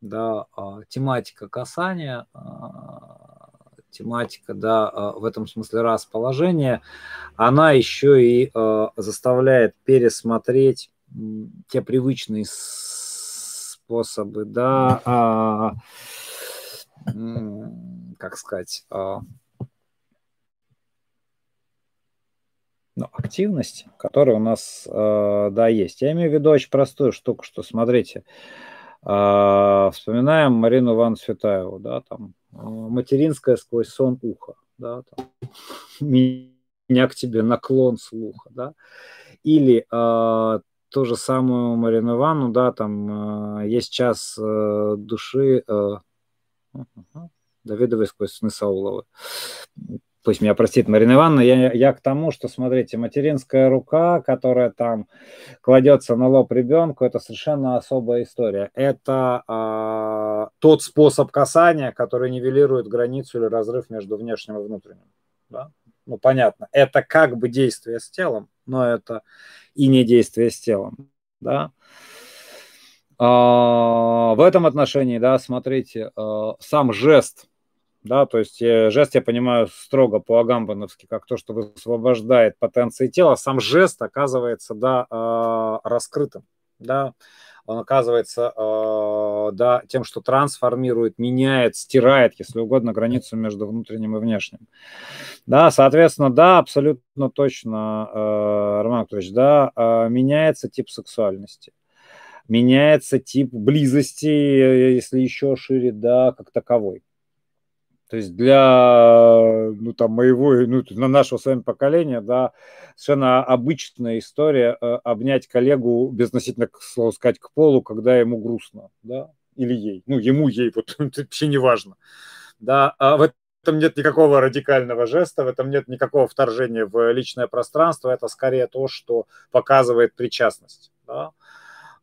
да, а, тематика касания, тематика, да, в этом смысле расположения, она еще и заставляет пересмотреть те привычные способы, да, как сказать, ну, активность, которая у нас, э, да, есть. Я имею в виду очень простую штуку, что, смотрите, э, вспоминаем Марину Ивановну Светаеву, да, там, материнская сквозь сон ухо, да, там, меня к тебе наклон слуха, да, или э, ту же самую Марину Ивановну, да, там э, есть час э, души э, Давидовой сквозь сны Сауловы пусть меня простит Марина Ивановна, я, я к тому, что, смотрите, материнская рука, которая там кладется на лоб ребенку, это совершенно особая история. Это э, тот способ касания, который нивелирует границу или разрыв между внешним и внутренним. Да? Ну, понятно. Это как бы действие с телом, но это и не действие с телом. Да? А, в этом отношении, да, смотрите, а, сам жест – да, то есть э, жест я понимаю строго по агамбановски, как то, что высвобождает потенции тела, сам жест оказывается, да, э, раскрытым, да, он оказывается, э, да, тем, что трансформирует, меняет, стирает, если угодно, границу между внутренним и внешним. Да, соответственно, да, абсолютно точно, Роман Анатольевич, да, меняется тип сексуальности меняется тип близости, если еще шире, да, как таковой. То есть для ну, там, моего, ну, на нашего с вами поколения, да, совершенно обычная история э, обнять коллегу безносительно, к слову сказать, к полу, когда ему грустно, да, или ей, ну, ему, ей, вот вообще не важно, да, а в этом нет никакого радикального жеста, в этом нет никакого вторжения в личное пространство, это скорее то, что показывает причастность, да,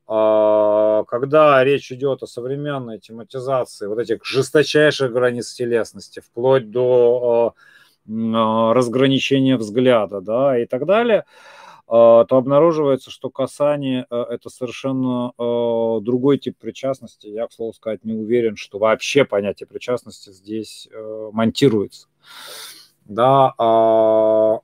когда речь идет о современной тематизации вот этих жесточайших границ телесности, вплоть до разграничение взгляда, да, и так далее, то обнаруживается, что касание – это совершенно другой тип причастности. Я, к слову сказать, не уверен, что вообще понятие причастности здесь монтируется. Да,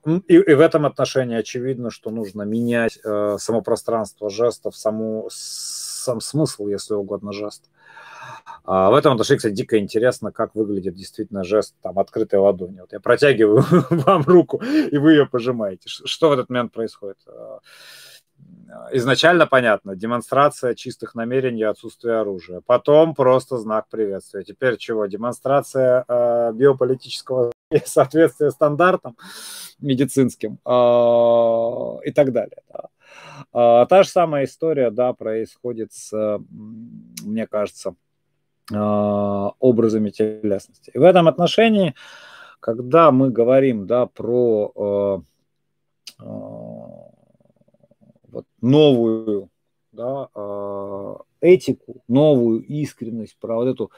и, и в этом отношении очевидно, что нужно менять само пространство жестов, саму, сам смысл, если угодно, жеста. А в этом отношении, кстати, дико интересно, как выглядит действительно жест там открытой ладони. Вот я протягиваю вам руку, и вы ее пожимаете. Что в этот момент происходит? А, изначально понятно, демонстрация чистых намерений, отсутствие оружия. Потом просто знак приветствия. Теперь чего? Демонстрация э, биополитического соответствия стандартам медицинским э, и так далее. Да. А, та же самая история, да, происходит с, мне кажется, а, образами телесности. И в этом отношении, когда мы говорим, да, про а, а, вот, новую да, этику, новую искренность, про вот эту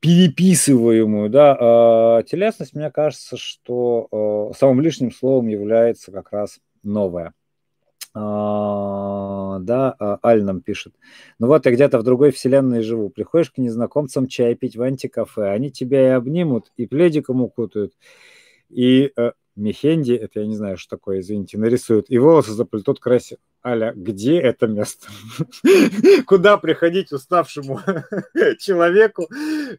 переписываемую да, телесность, мне кажется, что самым лишним словом является как раз новая. А, да, а, Аль нам пишет. Ну вот я где-то в другой вселенной живу. Приходишь к незнакомцам чай пить в антикафе, они тебя и обнимут, и пледиком укутают, и э, Мехенди, это я не знаю, что такое, извините, нарисуют, и волосы заплетут красиво. Аля, где это место? Куда приходить уставшему человеку,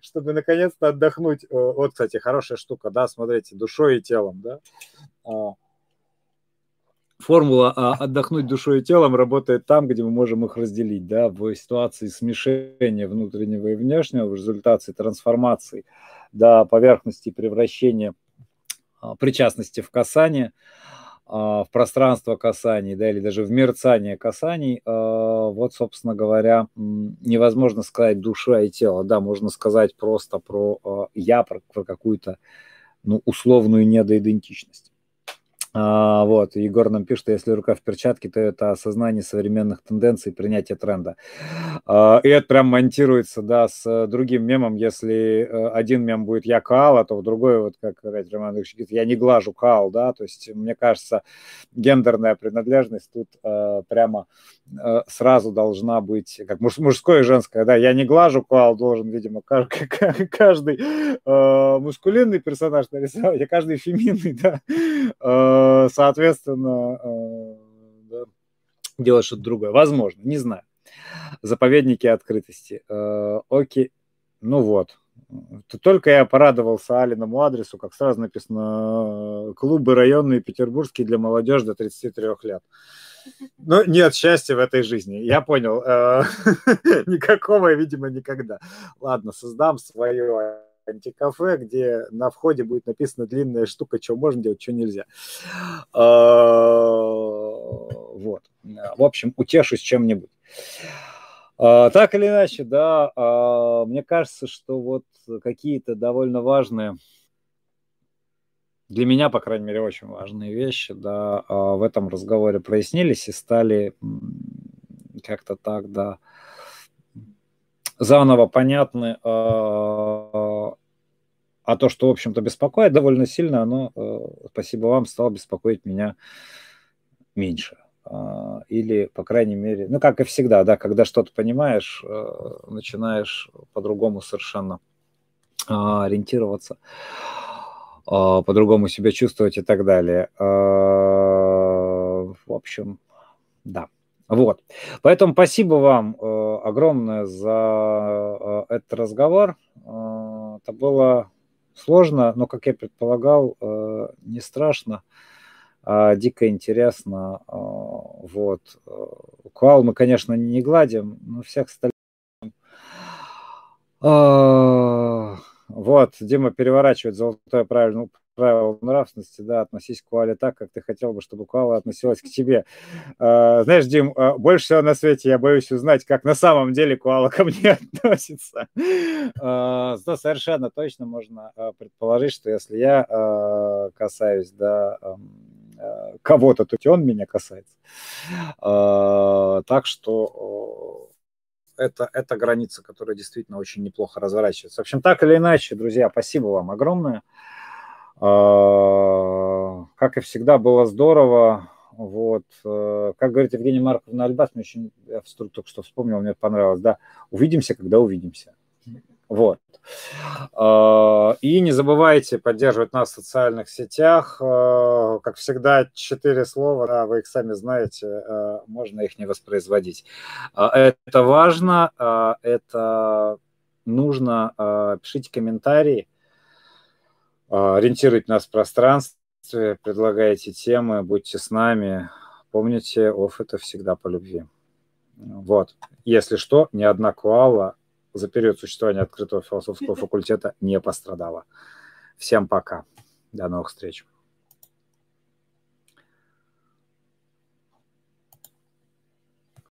чтобы наконец-то отдохнуть? Вот, кстати, хорошая штука, да, смотрите, душой и телом, да. А, формула а, отдохнуть душой и телом работает там, где мы можем их разделить, да, в ситуации смешения внутреннего и внешнего, в результате трансформации, да, поверхности превращения а, причастности в касание, в пространство касаний, да, или даже в мерцание касаний, вот, собственно говоря, невозможно сказать душа и тело, да, можно сказать просто про я, про, про какую-то, ну, условную недоидентичность. А, вот, Егор нам пишет, что если рука в перчатке, то это осознание современных тенденций, принятие тренда. А, и это прям монтируется, да, с другим мемом. Если э, один мем будет «я Каал», а то в другой, вот как опять Роман Ильич говорит, «я не глажу Каал», да, то есть, мне кажется, гендерная принадлежность тут э, прямо э, сразу должна быть, как муж, мужское и женское, да, «я не глажу Каал» должен, видимо, каждый, каждый э, мускулинный персонаж нарисовать, а каждый феминный, да, Э, соответственно, э, делать что-то другое. Возможно, не знаю. Заповедники открытости. Э, окей, ну вот. Только я порадовался Алиному адресу, как сразу написано, клубы районные петербургские для молодежи до 33 лет. Ну, нет счастья в этой жизни. Я понял. Никакого, видимо, никогда. Ладно, создам свое антикафе, где на входе будет написана длинная штука, что можно делать, что нельзя. А, вот. В общем, утешусь чем-нибудь. А, так или иначе, да, а, мне кажется, что вот какие-то довольно важные, для меня, по крайней мере, очень важные вещи, да, в этом разговоре прояснились и стали как-то так, да, заново понятны а то, что, в общем-то, беспокоит довольно сильно, оно, э, спасибо вам, стало беспокоить меня меньше. А, или, по крайней мере, ну, как и всегда, да, когда что-то понимаешь, э, начинаешь по-другому совершенно а, ориентироваться, а, по-другому себя чувствовать и так далее. В общем, да. Вот. Поэтому спасибо вам э, огромное за этот разговор. Это было сложно, но, как я предполагал, э, не страшно, а дико интересно. А, вот. Куал мы, конечно, не гладим, но всех остальных... Вот, Дима переворачивает золотое правильно, правила нравственности, да, относись к Куале так, как ты хотел бы, чтобы Куала относилась к тебе. Uh, знаешь, Дим, uh, больше всего на свете я боюсь узнать, как на самом деле Куала ко мне относится. Uh, да, совершенно точно можно предположить, что если я касаюсь, да, кого-то, то он меня касается. Так что это, это граница, которая действительно очень неплохо разворачивается. В общем, так или иначе, друзья, спасибо вам огромное. А, как и всегда, было здорово. Вот. Э, как говорит Евгений Марков на Альбас, мне очень, я только что вспомнил, мне понравилось, да, увидимся, когда увидимся. Вот. А, и не забывайте поддерживать нас в социальных сетях. А, как всегда, четыре слова, да, вы их сами знаете, можно их не воспроизводить. Это важно, это нужно. Пишите комментарии, ориентируйте нас в пространстве, предлагайте темы, будьте с нами. Помните, оф это всегда по любви. Вот. Если что, ни одна коала за период существования открытого философского факультета не пострадала. Всем пока. До новых встреч.